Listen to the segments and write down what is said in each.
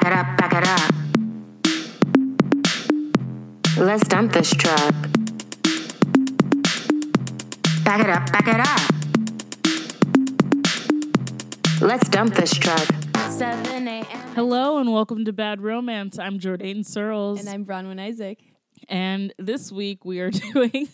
Back it up, back it up. Let's dump this truck. Back it up, back it up. Let's dump this truck. 7 a.m. Hello and welcome to Bad Romance. I'm Jordan Searles. And I'm Bronwyn Isaac. And this week we are doing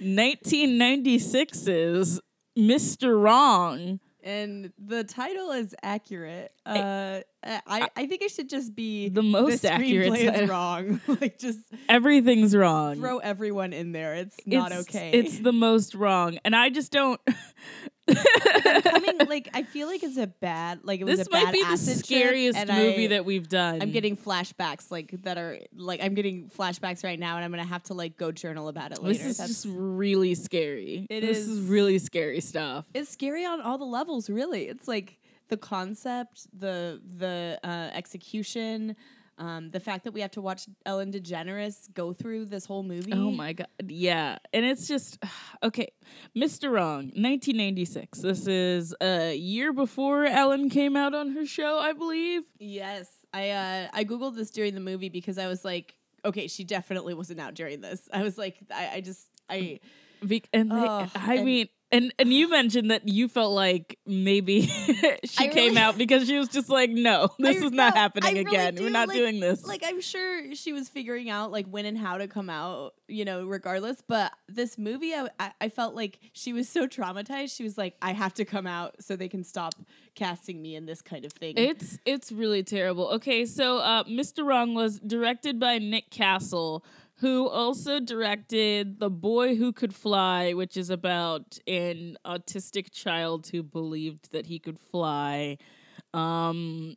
1996's Mr. Wrong. And the title is accurate. Uh, I, I think it should just be The most the accurate is wrong. like just Everything's wrong. throw everyone in there. It's not It's- okay. It's the most wrong. And I just don't. coming like I feel like it's a bad like it was this a might bad be the acid trip, scariest and movie I, that we've done. I'm getting flashbacks like that are like I'm getting flashbacks right now, and I'm gonna have to like go journal about it later. This is That's- just really scary. It this is- is really scary stuff. it's scary on all the levels really it's like the concept the the uh, execution um, the fact that we have to watch ellen degeneres go through this whole movie Oh my god. Yeah. And it's just okay. Mr. Wrong, 1996. This is a year before Ellen came out on her show, I believe. yes i uh, i googled this during the movie because i was like okay she definitely wasn't out during this i was like i, I just i Be- and they- Ugh, I and- mean and and you mentioned that you felt like maybe she I came really- out because she was just like, no, this I- is not no, happening I really again. We're not like- doing this. like i'm sure she was figuring out like when and how to come out you know regardless but this movie I, I, I felt like she was so traumatized she was like i have to come out so they can stop casting me in this kind of thing It's it's really terrible. Okay, so uh, Mr. Wrong was directed by Nick Castle, who also directed The Boy Who Could Fly, which is about an autistic child who believed that he could fly. Um.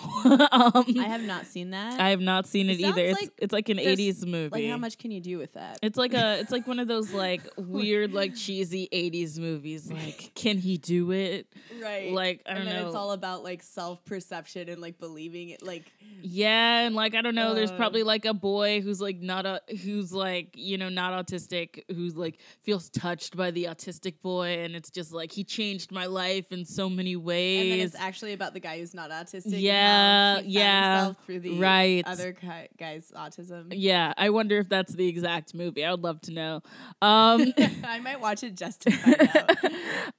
um, i have not seen that I have not seen it, It either. sounds It's like it's like an '80s movie. like how much can you do with that It's like a it's like one of those like weird like cheesy 80s movies like can he do it? right Like I don't and then know. it's all about like self-perception and like believing it like Yeah, and like I don't know, there's Uh. probably like a boy who's like not a who's like, you know, not autistic, who's like feels touched by the autistic boy and it's just like he changed my life in so many ways. and then it's actually about the guy who's not autistic how Yeah, yeah, through the right. other guy's autism yeah, I wonder if that's the exact movie. I would love to know. Um i might watch it just to find out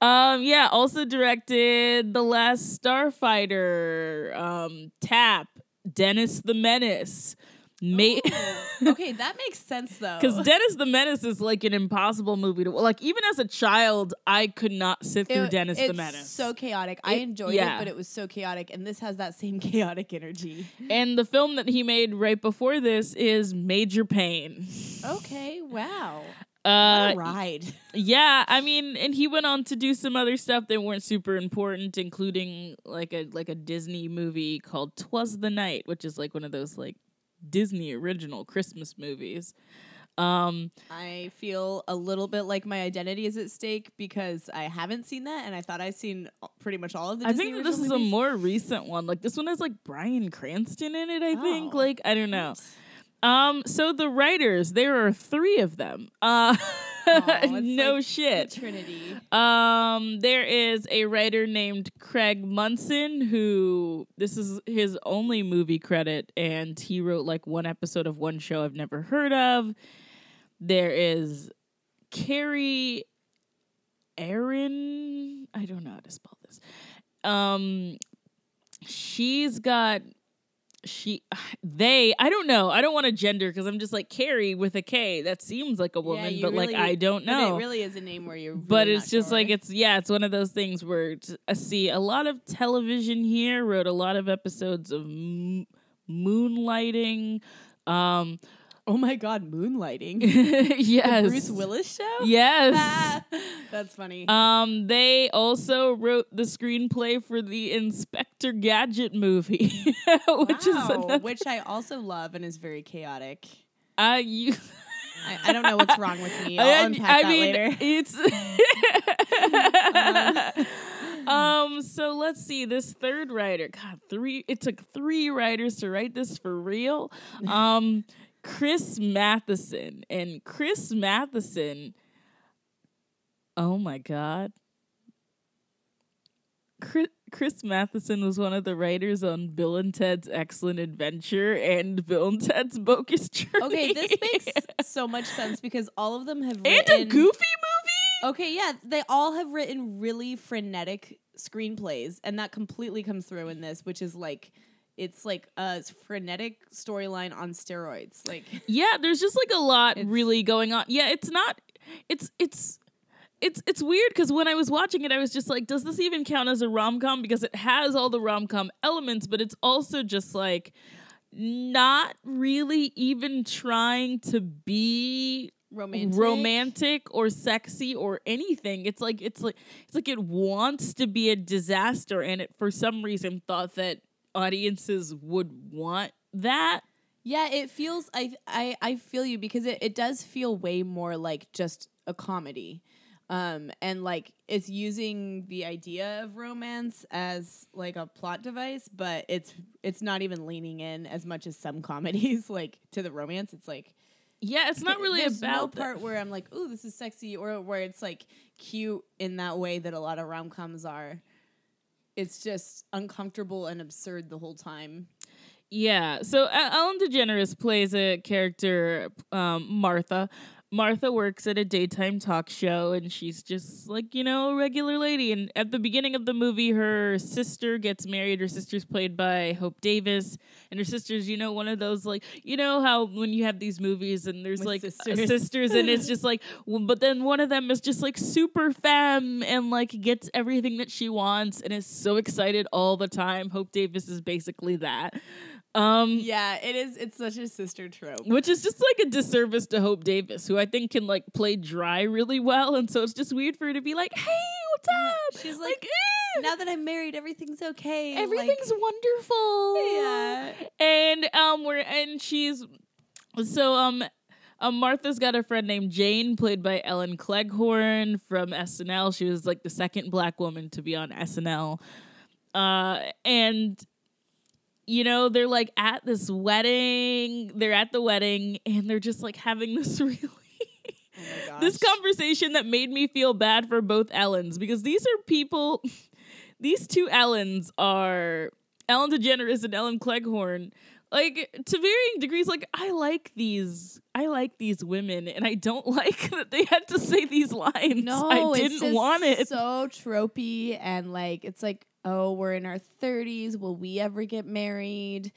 um yeah, also directed The Last Starfighter, um Tap, Dennis the Menace. Ma- okay, that makes sense though. Because Dennis the Menace is like an impossible movie to like. Even as a child, I could not sit through It- Dennis the Menace. so chaotic. I enjoyed yeah. it, but it was so chaotic, and this has that same chaotic energy. and the film that he made right before this is Major Payne. Okay, wow, Uh, what a ride. yeah, I mean, and he went on to do some other stuff that weren't super important, including like a like a Disney movie called "Twas the Night," which is like one of those like Disney original Christmas movies. Um, I feel a little bit like my identity is at stake because I haven't seen that, and I thought I'd seen pretty much all of the. I Disney think this is a more recent one. Like this one has like Bryan Cranston in it. I think. Oh. Like I don't know. Um. So the writers, there are three of them. Uh. no like shit. The Trinity. Um, there is a writer named Craig Munson who this is his only movie credit, and he wrote like one episode of one show I've never heard of. There is Kerry Ehrin. I don't know how to spell this. Um, she's got she they I don't know I don't want to gender because I'm just like Carrie with a K that seems like a woman you but like I don't But know it really is a name where you're. but really it's just sure. like it's yeah it's one of those things where I see a lot of television here wrote a lot of episodes of m- moonlighting um Oh my god, moonlighting. yes The Bruce Willis show. yes That's funny. um they also wrote the screenplay for the Inspector Gadget movie which is another, which I also love and is very chaotic. uh you I, I don't know what's wrong with me. I'll unpack I that mean, later. it's um. So let's see. This third writer, God, three. It took three writers to write this for real. Um, Chris Matheson and Chris Matheson. Oh my God. Chris, Chris Matheson was one of the writers on Bill and Ted's Excellent Adventure and Bill and Ted's Bogus Journey. Okay, this makes so much sense because all of them have and written, a Goofy movie. Okay, yeah, they all have written really frenetic screenplays, and that completely comes through in this, which is like it's like a frenetic storyline on steroids. Like Yeah, there's just like a lot really going on. Yeah, it's not. It's it's. It's it's weird because when I was watching it, I was just like, does this even count as a rom com? Because it has all the rom com elements, but it's also just like not really even trying to be romantic. romantic or sexy or anything. It's like it's like it's like it wants to be a disaster and it for some reason thought that audiences would want that. Yeah, it feels I I I feel you because it, it does feel way more like just a comedy. Um and like it's using the idea of romance as like a plot device, but it's it's not even leaning in as much as some comedies like to the romance. It's like Yeah, it's not really there's about the- part where I'm like, "Ooh, this is sexy," or where it's like cute in that way that a lot of rom coms are. It's just uncomfortable and absurd the whole time. Yeah. So uh, Ellen DeGeneres plays a character, um, Martha. Martha works at a daytime talk show and she's just like, you know, a regular lady. And at the beginning of the movie, her sister gets married. Her sister's played by Hope Davis. And her sister's, you know, one of those, like, you know, how when you have these movies and there's With like uh, sisters. sisters and it's just like, w- but then one of them is just like super femme and like gets everything that she wants and is so excited all the time. Hope Davis is basically that. Um, Yeah, it is. It's such a sister trope. which is just like a disservice to Hope Davis, who I think can like play dry really well, and so it's just weird for her to be like, "Hey, what's up?" She's like, eh, Now that I'm married, everything's okay. like- everything's wonderful. yeah. and um, we're and she's so um. Um, Martha's got a friend named Jane, played by Ellen Cleghorne from SNL. She was like the second black woman to be on SNL. Uh, and you know, they're like at this wedding. They're at the wedding, and they're just like having this really Oh this conversation that made me feel bad for both Ellens because these are people. these two Ellens are Ellen DeGeneres and Ellen Cleghorne. Like to varying degrees, like I like these, I like these women, and I don't like that they had to say these lines. No, I didn't want it. So tropey and like it's like, oh, we're in our thirties. Will we ever get married?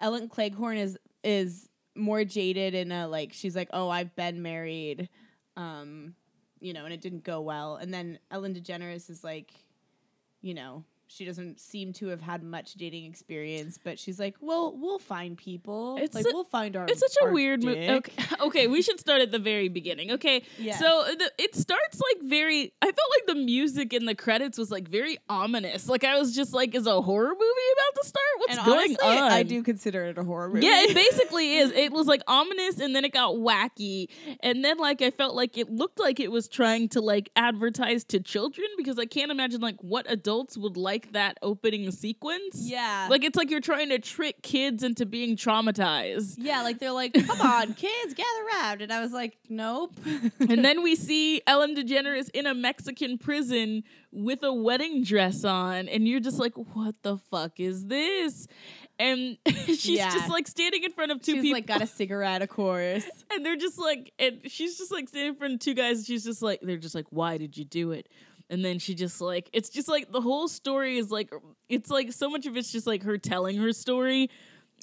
Ellen Cleghorne is is more jaded in a like she's like, oh, I've been married, um, you know, and it didn't go well. And then Ellen DeGeneres is like, you know, she doesn't seem to have had much dating experience, but she's like, well, we'll find people. It's like a- we'll find our. It's such a weird movie. Okay, okay, we should start at the very beginning. Okay, Yes. so the, it starts like very. I felt like the music in the credits was like very ominous. Like I was just like, is a horror movie about to start? What's and going honestly, on? I do consider it a horror movie. Yeah, it basically is. It was like ominous and then it got wacky. And then like I felt like it looked like it was trying to like advertise to children because I can't imagine like what adults would like that opening sequence. yeah. Like it's like you're trying to trick kids into being traumatized. Yeah, like they're like, come on, kids, gather round. And I was like, nope. and then we see Ellen DeGeneres in a Mexican prison with a wedding dress on, and you're just like, what the fuck is this? And she's Yeah. just like standing in front of two She's people. like got a cigarette, of course. and they're just like, and she's just like standing in front of two guys. And she's just like, they're just like, why did you do it? And then she just like, it's just like the whole story is like, it's like so much of it's just like her telling her story.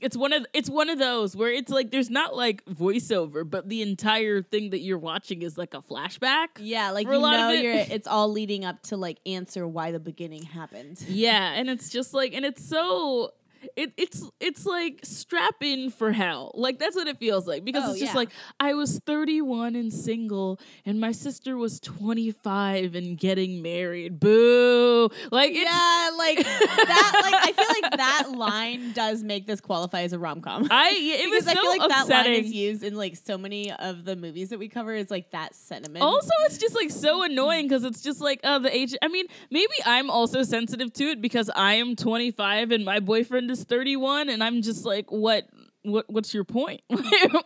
It's one of it's one of those where it's like there's not like voiceover, but the entire thing that you're watching is like a flashback. Yeah, like a you lot of know, it- you're it's all leading up to like answer why the beginning happened. Yeah, and it's just like, and it's so. It, it's it's like strap in for hell like that's what it feels like because Oh, it's just yeah. like I was 31 and single and my sister was 25 and getting married boo like yeah, like that. Like I feel like that line does make this qualify as a rom com. I it was I so feel like that line upsetting is used in like so many of the movies that we cover. Is like that sentiment. Also, it's just like so annoying because it's just like, oh, the age. I mean, maybe I'm also sensitive to it because I am 25 and my boyfriend is 31, and I'm just like, what? what what's your point?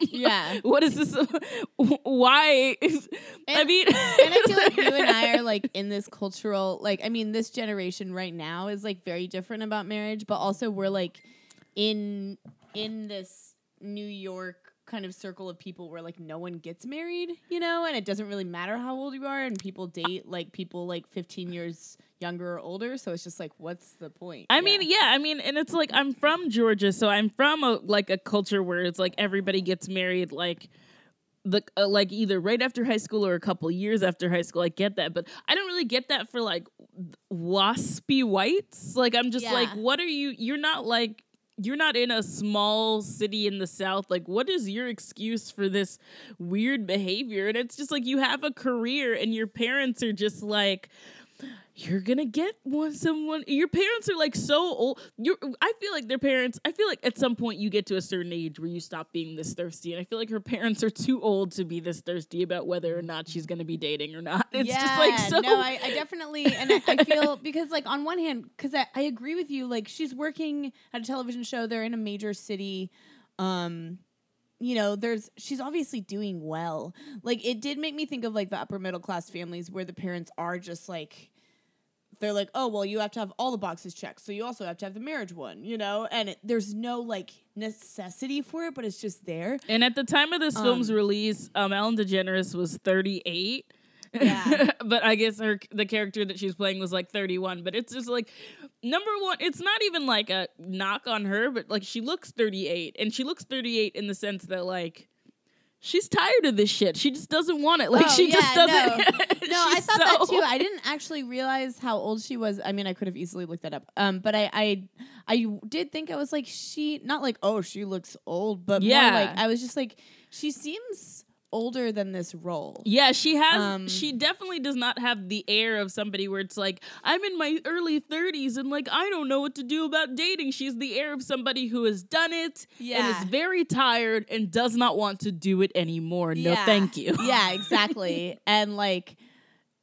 Yeah. what is this? Why? Is, I mean, and I feel like you and I are like in this cultural like I mean this generation right now is like very different about marriage, but also we're like in in this New York kind of circle of people where like no one gets married, you know, and it doesn't really matter how old you are and people date like people like 15 years younger or older, so it's just like what's the point? I mean, yeah, I mean, and it's like I'm from Georgia, so I'm from a like a culture where it's like everybody gets married like the uh, like either right after high school or a couple years after high school. I get that, but I don't really get that for like waspy whites. Like I'm just like, what are you? You're not like you're not in a small city in the south like what is your excuse for this weird behavior and it's just like you have a career and your parents are just like you're gonna get one someone your parents are like so old you're i feel like their parents i feel like at some point you get to a certain age where you stop being this thirsty and i feel like her parents are too old to be this thirsty about whether or not she's gonna be dating or not it's yeah, just like so no, I, I definitely, and I, I feel because like on one hand, because I, I agree with you, like she's working at a television show. They're in a major city. Um, you know, there's she's obviously doing well. Like it did make me think of like the upper middle class families where the parents are just like. They're like, oh well, you have to have all the boxes checked, so you also have to have the marriage one, you know. And it, there's no like necessity for it, but it's just there. and at the time of this film's Um, release um ellen degeneres was 38 Yeah. but I guess her the character that she's playing was like 31. But it's just like number one, it's not even like a knock on her, but like she looks 38, and she looks 38 in the sense that like she's tired of this shit. She just doesn't want it. Like Oh, she just doesn't. No, I she's thought that too. I didn't actually realize how old she was. I mean, I could have easily looked that up. Um, but I, I, I did think I was like she, not like oh she looks old, but Yeah. more like I was just like she seems older than this role. Yeah, she has. Um, she definitely does not have the air of somebody where it's like I'm in my early 30s and like I don't know what to do about dating. She's the air of somebody who has done it and is very tired and does not want to do it anymore. No, thank you. yeah, exactly. and like,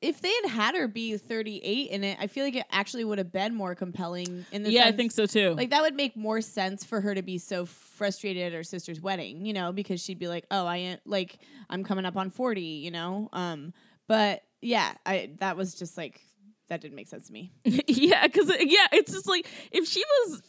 if they had had her be 38 in it, I feel like it actually would have been more compelling. In the yeah, I think so too. Like that would make more sense for her to be so frustrated at her sister's wedding, you know, because she'd be like, "Oh, I am like I'm coming up on 40, you know." Um, but yeah, I that was just like that didn't make sense to me. yeah, because yeah, it's just like if she was.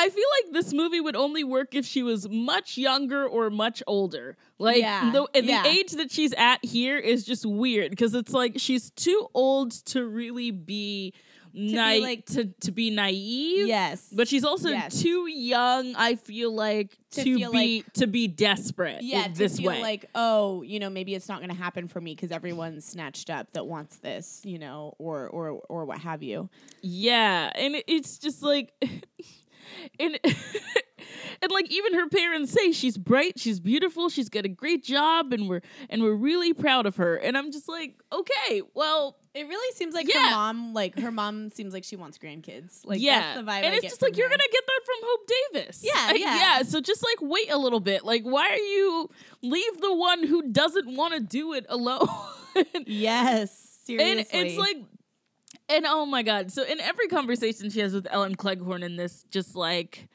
I feel like this movie would only work if she was much younger or much older. Like Yeah, the, the yeah. age that she's at here is just weird because it's like she's too old to really be, naive like- to, to be naive. Yes, But she's also Yes. too young, I feel like, To to, feel be to be desperate. yeah, this feel way. like oh, you know, maybe it's not going to happen for me because everyone's snatched up that wants this, you know, or or or what have you. Yeah, and it's just like, and and like even her parents say she's bright, she's beautiful, she's got a great job, and we're and we're really proud of her. And I'm just like, okay, well, It really seems like Yeah. her mom, like her mom, seems like she wants grandkids. Like yeah, that's the vibe. and I it's just like you're her. gonna get that from Hope Davis. Yeah, yeah. yeah. So just like wait a little bit. Like, why are you leave the one who doesn't want to do it alone? Yes, seriously. And it's like, and oh my god! So in every conversation she has with Ellen Cleghorne in this, just like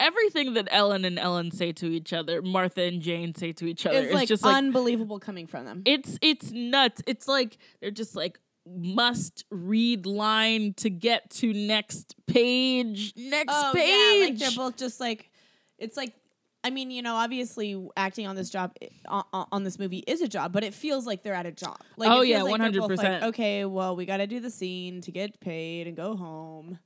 everything that Ellen and Ellen say to each other, Martha and Jane say to each other, it's is like just like unbelievable coming from them. it's it's nuts. It's like they're just like must read line to get to next page. Next oh page. yeah, like they're both just like it's like I mean, you know, obviously acting on this job on, on this movie is a job, but it feels like they're at a job. Like, Oh, yeah, like they're like, 100%. okay, well, we got to do the scene to get paid and go home.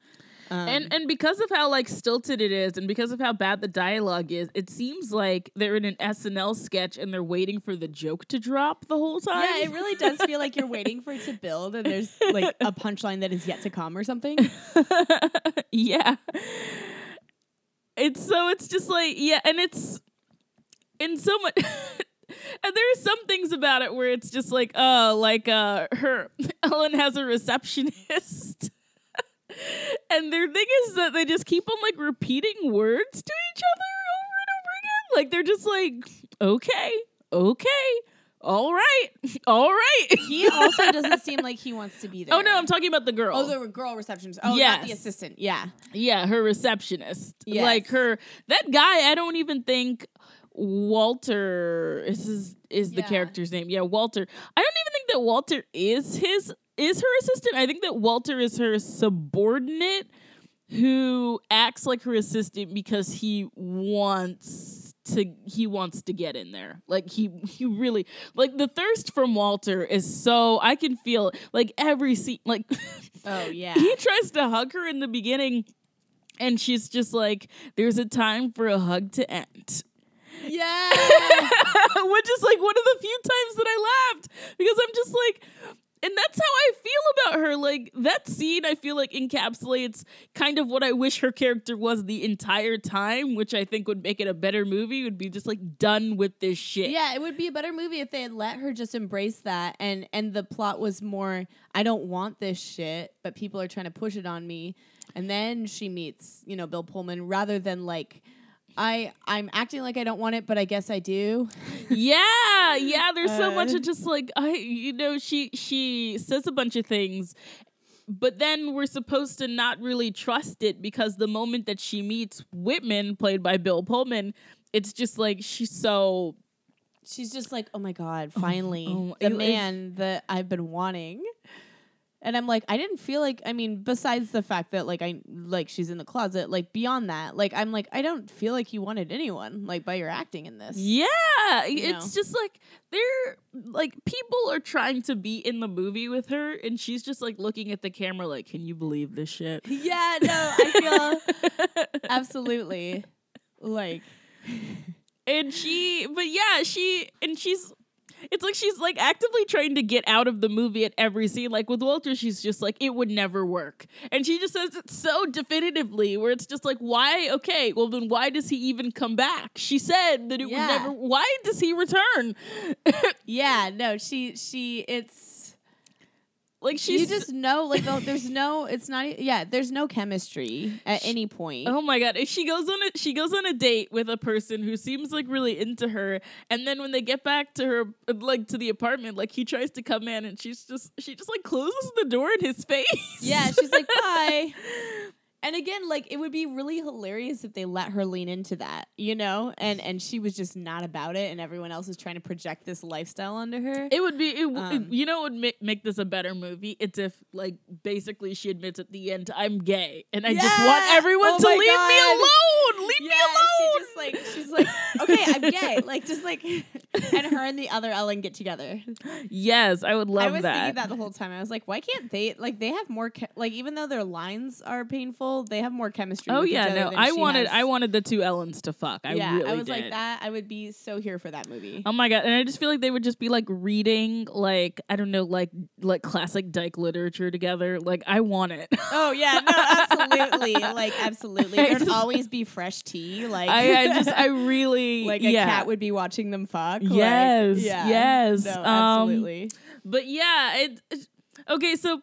Um, and and because of how like stilted it is and because of how bad the dialogue is it seems like they're in an snl sketch and they're waiting for the joke to drop the whole time yeah, it really does feel like you're waiting for it to build, and there's like a punchline that is yet to come or something. yeah it's so it's just like yeah and it's in so much and there are some things about it where it's just like oh like uh her ellen has a receptionist. And their thing is that they just keep on like repeating words to each other over and over again. Like they're just like okay okay all right, all right. He also doesn't seem like he wants to be there. oh no, I'm talking about the girl. Oh, the girl receptionist. Oh, not the assistant. Yeah. Yeah, her receptionist. Yes. Like her that guy, I don't even think Walter is his, is the Yeah. character's name. Yeah, Walter. I don't even think that Walter is his is her assistant. I think that Walter is her subordinate who acts like her assistant because he wants to he wants to get in there. Like he he really like the thirst from Walter is so I can feel like every scene like Oh yeah. he tries to hug her in the beginning and she's just like there's a time for a hug to end yeah. which is like one of the few times that i laughed because i'm just like and that's how i feel about her like that scene i feel like encapsulates kind of what i wish her character was the entire time which i think would make it a better movie would be just like done with this shit Yeah, it would be a better movie if they had let her just embrace that and and the plot was more I don't want this shit, but people are trying to push it on me. And then she meets, you know, Bill Pullman rather than like I I'm acting like I don't want it, but I guess I do. yeah yeah there's so much Uh. of just like i you know she she says a bunch of things but then we're supposed to not really trust it because the moment that she meets whitman played by bill pullman it's just like she's so She's just like, "Oh my god, finally oh, the it- it- man that I've been wanting." And I'm like, I didn't feel like I mean, besides the fact that like I like she's in the closet, like beyond that, like I'm like I don't feel like you wanted anyone like by your acting in this. yeah You it's just like they're like people are trying to be in the movie with her and she's just like looking at the camera like can you believe this shit Yeah, no, I feel absolutely like and she but yeah she and she's it's like she's like actively trying to get out of the movie at every scene. Like with walter she's just like it would never work. And she just says it so definitively where it's just like why? Okay well then why does he even come back? She said that it Yeah. would never why does he return? Yeah, no, she she it's like she's you just know like oh, there's no it's not yeah there's no chemistry at any point. Oh my god! if She goes on a she goes on a date with a person who seems like really into her, and then when they get back to her like to the apartment, like he tries to come in, and she's just she just like closes the door in his face. Yeah, she's like bye. And again, like it would be really hilarious if they let her lean into that, you know, and and she was just not about it, and everyone else is trying to project this lifestyle onto her. It would be, it, Um, you know, what would make, make this a better movie? It's if, like, basically she admits at the end, "I'm gay," and I just want everyone Oh to leave God. me alone. Leave me alone. she just like she's like, okay, I'm gay, like just like, and her and the other Ellen get together. yes, I would love that. I was that. thinking that the whole time. I was like, why can't they like they have more che- like even though their lines are painful, they have more chemistry. Oh yeah, no, I wanted, has. I wanted the two Ellens to fuck. I yeah, really I was did. like that. I would be so here for that movie. Oh my god! And I just feel like they would just be like reading, like I don't know, like like classic dyke literature together. Like I want it. Oh yeah, no, absolutely, like absolutely. There'd just- always be fresh tea, like I, I just, I really, like a yeah. cat would be watching them fuck. like, Yes, yeah. yes, no, um, absolutely. But yeah, it, it- okay. So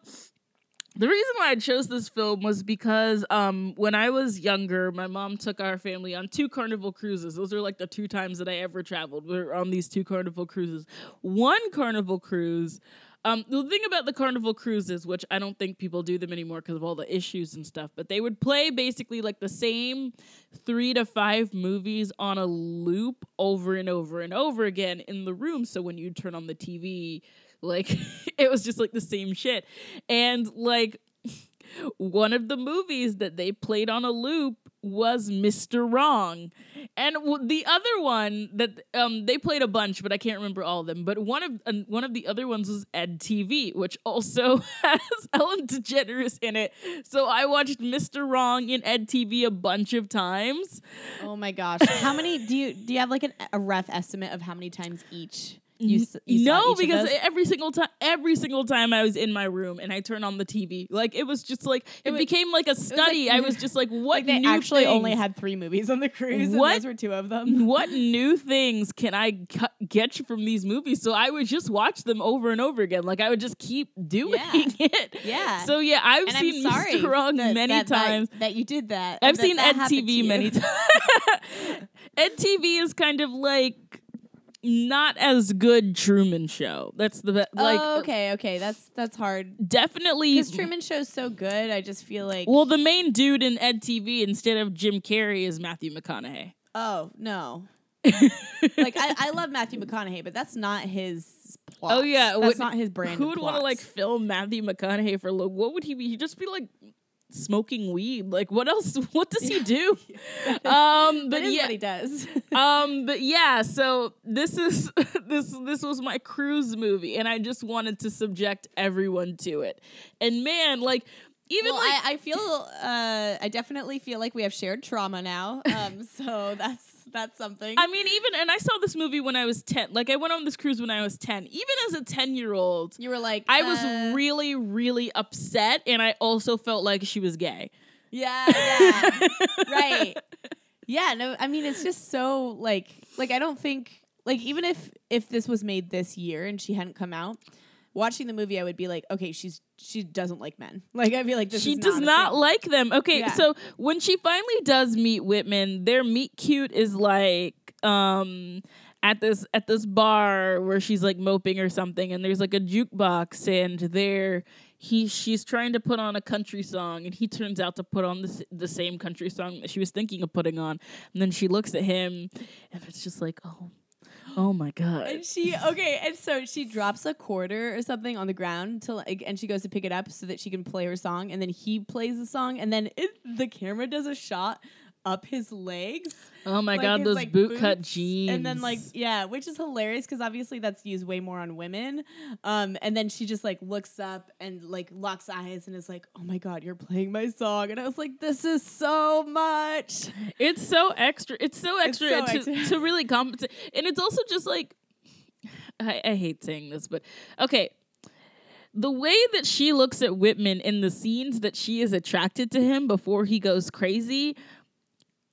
the reason why I chose this film was because um, when I was younger, my mom took our family on two carnival cruises. Those are like the two times that I ever traveled. We were on these two carnival cruises. One carnival cruise. Um, the thing about the carnival cruises, which I don't think people do them anymore because of all the issues and stuff, but they would play basically like the same three to five movies on a loop over and over and over again in the room. So when you turn on the TV, like it was just like the same shit. And like one of the movies that they played on a loop was Mr. Wrong. And w- the other one that um they played a bunch, but I can't remember all of them. But one of uh, one of the other ones was EDtv, which also has Ellen DeGeneres in it. So I watched Mr. Wrong in EDtv a bunch of times. Oh my gosh, how many do you do? You have like an, a rough estimate of how many times each you, you no, because every single time, every single time I was in my room and I turned on the TV, like it was just like it, wa- became like a study. I was just like, what like they new actually only had three movies on the cruise, What? and those were two of them. what new things can I get from these movies? So I would just watch them over and over again. Like I would just keep doing Yeah. it. Yeah. So yeah, I've and seen Mr. Wrong that, many that- that- times. that, you did that. I've that seen that EDtv many times. EDtv is kind of like not as good Truman Show. That's the best. like oh, okay, okay. That's that's hard. definitely Because Truman Show's so good, I just feel like. Well, the main dude in EDtv instead of Jim Carrey is Matthew McConaughey. oh no. like I, I love Matthew McConaughey, but that's not his oh, plot. Oh, yeah, that's not his brand. Who would want to like film Matthew McConaughey for? lo- What would he be? He'd just be like smoking weed. Like what else? What does he do? um, but yeah, what he does. um, but yeah. So this is this this was my cruise movie, and I just wanted to subject everyone to it. And man, like even well, like I, I feel uh, I definitely feel like we have shared trauma now. Um, so that's that's something. I mean, even and I saw this movie when I was ten. Like I went on this cruise when I was ten. Even as a ten year old, you were like, I was uh, really, really upset, and I also felt like she was gay. yeah, yeah, right. Yeah, no, I mean it's just so like like I don't think like even if if this was made this year and she hadn't come out, watching the movie I would be like, okay, she's she doesn't like men. Like I'd be like, this she does not, not like them. Okay, Yeah. so when she finally does meet Whitman, their meet cute is like um at this at this bar where she's like moping or something and there's like a jukebox and there he she's trying to put on a country song and he turns out to put on the, the same country song that she was thinking of putting on and then she looks at him and it's just like oh oh my god. And she okay, and so she drops a quarter or something on the ground to like, and she goes to pick it up so that she can play her song, and then he plays the song, and then it, the camera does a shot up his legs. oh my like god his, those like, boot cut boots, jeans and then like yeah, which is hilarious because obviously that's used way more on women. Um, and then she just like looks up and like locks eyes and is like, "Oh my god, you're playing my song," and I was like, "This is so much." It's so extra. It's so It's extra, so to, extra. to really compensate. And it's also just like, I, I hate saying this, but okay. The way that she looks at Whitman in the scenes that she is attracted to him before he goes crazy,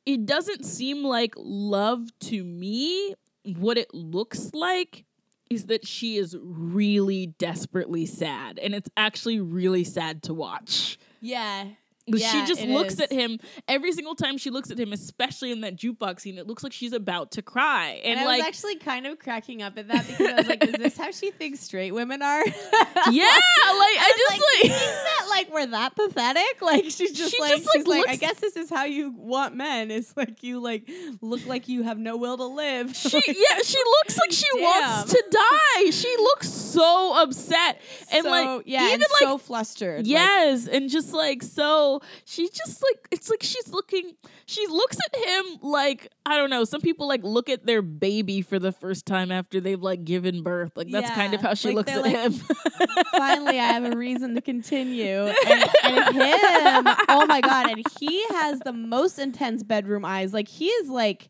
it doesn't seem like love to me. What it looks like is that she is really desperately sad. And it's actually really sad to watch. Yeah. Yeah, she just looks is. at him every single time she looks at him, especially in that jukebox scene. It looks like she's about to cry, and, And, I like, was actually kind of cracking up at that because I was like, "Is this how she thinks straight women are?" yeah, like I, just like, like, "You that like we're that pathetic? Like she's just She like just, like, she's like, I guess this is how you want men. Is like you like look like you have no will to live. she yeah, she looks like she wants to die. She looks so upset, and so, like yeah, even like so flustered. like- Yes, and just like so, she's just like it's like she's looking. She looks at him like I don't know. Some people like look at their baby for the first time after they've like given birth. Like that's kind of how she like, looks at like, him. Finally, I have a reason to continue. And, and him, oh my god! And he has the most intense bedroom eyes. Like he is like.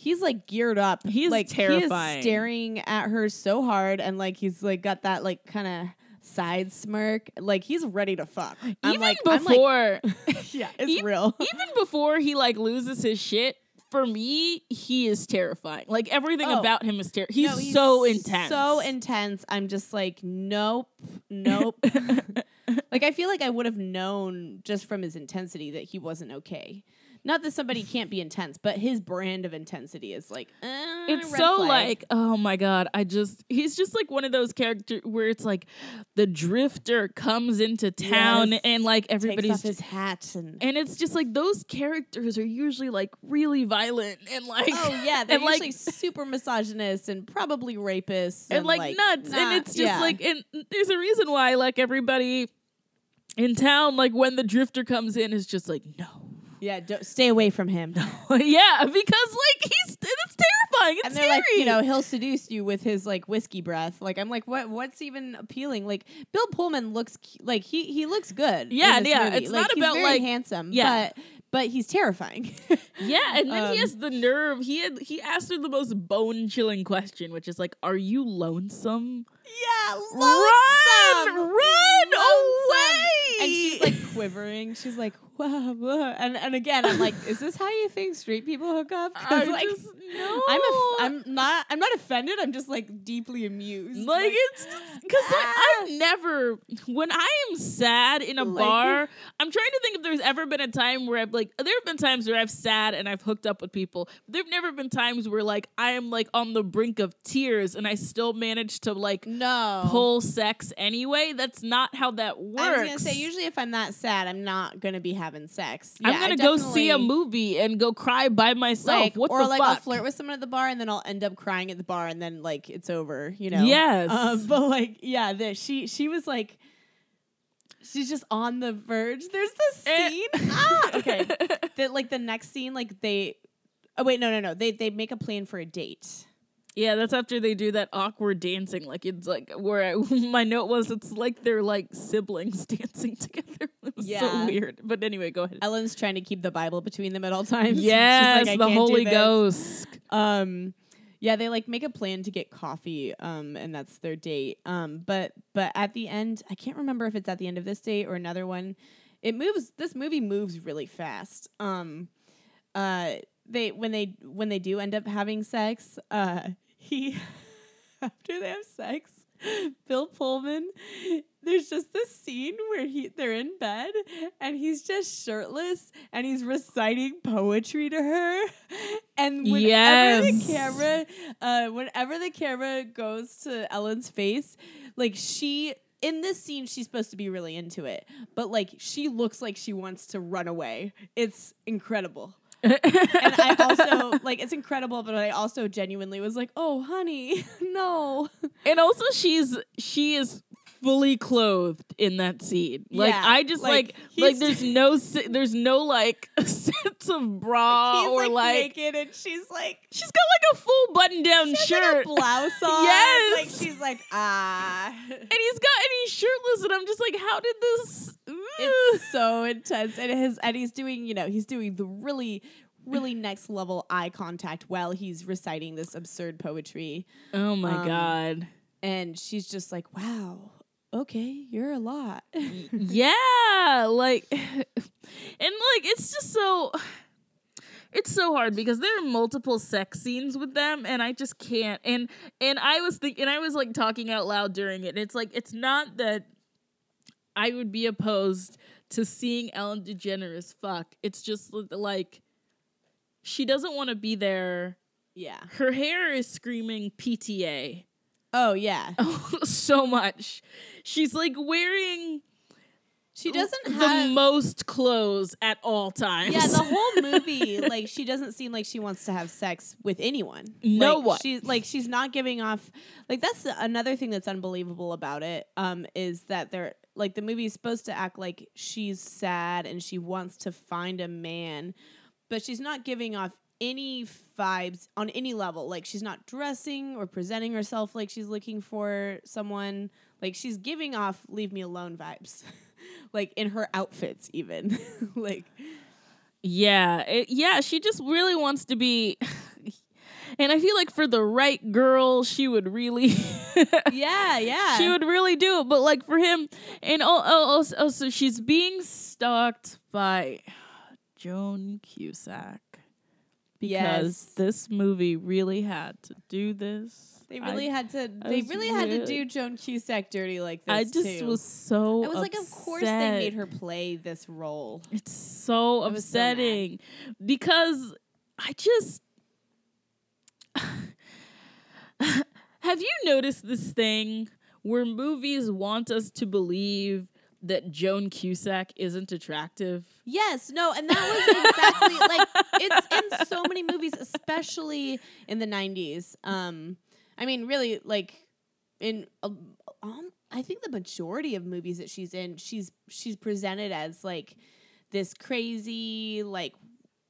He's like geared up. He's like He terrifying. is staring at her so hard, and like he's like got that like kind of side smirk. Like he's ready to fuck. I'm even like, I'm like- before, yeah, it's e- real. even before he like loses his shit. For me, he is terrifying. Like everything Oh. about him is terrifying. He's, No, he's so intense. So intense. I'm just like, nope, nope. like I feel like I would have known just from his intensity that he wasn't okay. Not that somebody can't be intense, but his brand of intensity is like, uh, it's so flag. like oh my god i just he's just like one of those characters where it's like the drifter comes into town Yes. and like takes everybody's off his hat and. and it's just like those characters are usually like really violent and like Oh yeah, they're and, like- usually super misogynist and probably rapists and, like, nuts not- and it's just yeah. like and there's a reason why like everybody in town like when the drifter comes in is just like no yeah, don't, stay away from him. yeah because like he's it's terrifying it's and they're scary like, you know, he'll seduce you with his like whiskey breath. Like I'm like, what? What's even appealing? Like Bill Pullman looks cu- like he he looks good. in Yeah, yeah, movie. it's Like, not about, very like- handsome. yeah. but but he's terrifying. Yeah, and then he Um, has the nerve. He had he asked her the most bone chilling question, which is like, "Are you lonesome?" Yeah, Run, run away! and she's like quivering. She's like, whoa, whoa. And and again, I'm like, is this how you think straight people hook up? I like, just no. I'm a, I'm not I'm not offended. I'm just like deeply amused. like it's because like, ah. I've never when I am sad in a Like- bar. I'm trying to think if there's ever been a time where I've like there have been times where I've sad and I've hooked up with people. There've never been times where like I am like on the brink of tears and I still manage to like no. pull sex anyway. That's not how that works. I was gonna say usually if I'm that sad, I'm not gonna be having sex. I'm gonna go see a movie and go cry by myself. Like, what or like fuck? I'll flirt with someone at the bar and then I'll end up crying at the bar and then like it's over, you know. Yes. Um, but like yeah, the, she she was like she's just on the verge. There's this Eh. scene. ah, okay. That like the next scene, like they Oh wait, no, no, no. They they make a plan for a date. Yeah, that's after they do that awkward dancing. Like it's like where I, my note was, it's like they're like siblings dancing together. It was Yeah. so weird. But anyway, go ahead. Ellen's trying to keep the Bible between them at all times. She's Yes, like, the Holy. Ghost. um yeah they like make a plan to get coffee um and that's their date um but but at the end i can't remember if it's at the end of this date or another one it moves this movie moves really fast um uh they when they when they do end up having sex uh he after they have sex bill pullman there's just this scene where he they're in bed and he's just shirtless and he's reciting poetry to her. And whenever the camera uh whenever the camera goes to ellen's face like she in this scene she's supposed to be really into it but like she looks like she wants to run away. It's incredible and I also like it's incredible, but I also genuinely was like, "Oh, honey, no." and also she's she is fully clothed in that scene. Like Yeah, I just like, like like, there's no si- there's no like sense of bra He's or like, like, naked, and she's like, she's got like a full button down like, shirt. a blouse on. Yes. like she's like, ah. and he's got and he's shirtless and I'm just like how did this It's so intense, and his and he's doing, you know, he's doing the really, really next level eye contact while he's reciting this absurd poetry, Oh my Um, god. and she's just like, "Wow, okay, you're a lot." yeah, like and like it's just so it's so hard because there are multiple sex scenes with them and I just can't and and I was thinking and I was like talking out loud during it. And it's like it's not that I would be opposed to seeing Ellen DeGeneres fuck. It's just like she doesn't want to be there. yeah. Her hair is screaming PTA. Oh yeah. so much. She's like wearing She doesn't have the most clothes at all times. Yeah, the whole movie, like she doesn't seem like she wants to have sex with anyone. No like, one. She's like she's not giving off. Like that's another thing that's unbelievable about it. Um, is that they're like the movie is supposed to act like she's sad and she wants to find a man, but she's not giving off any vibes on any level. Like she's not dressing or presenting herself like she's looking for someone. Like she's giving off leave me alone vibes. like in her outfits even. like yeah, it- yeah. She just really wants to be, and I feel like for the right girl, she would really, Yeah, yeah. she would really do it. But like for him, and oh, oh, also, also she's being stalked by Joan Cusack because Yes. this movie really had to do this. They I- really had to. They was really had to do Joan Cusack dirty like this I just too. was so. I was like, of course they made her play this role. It's so I was so upsetting because I just have you noticed this thing where movies want us to believe that Joan Cusack isn't attractive? Yes, no, and that was exactly like it's in so many movies, especially in the '90s. Um, I mean, really, like in um, um, I think the majority of movies that she's in, she's she's presented as like this crazy, like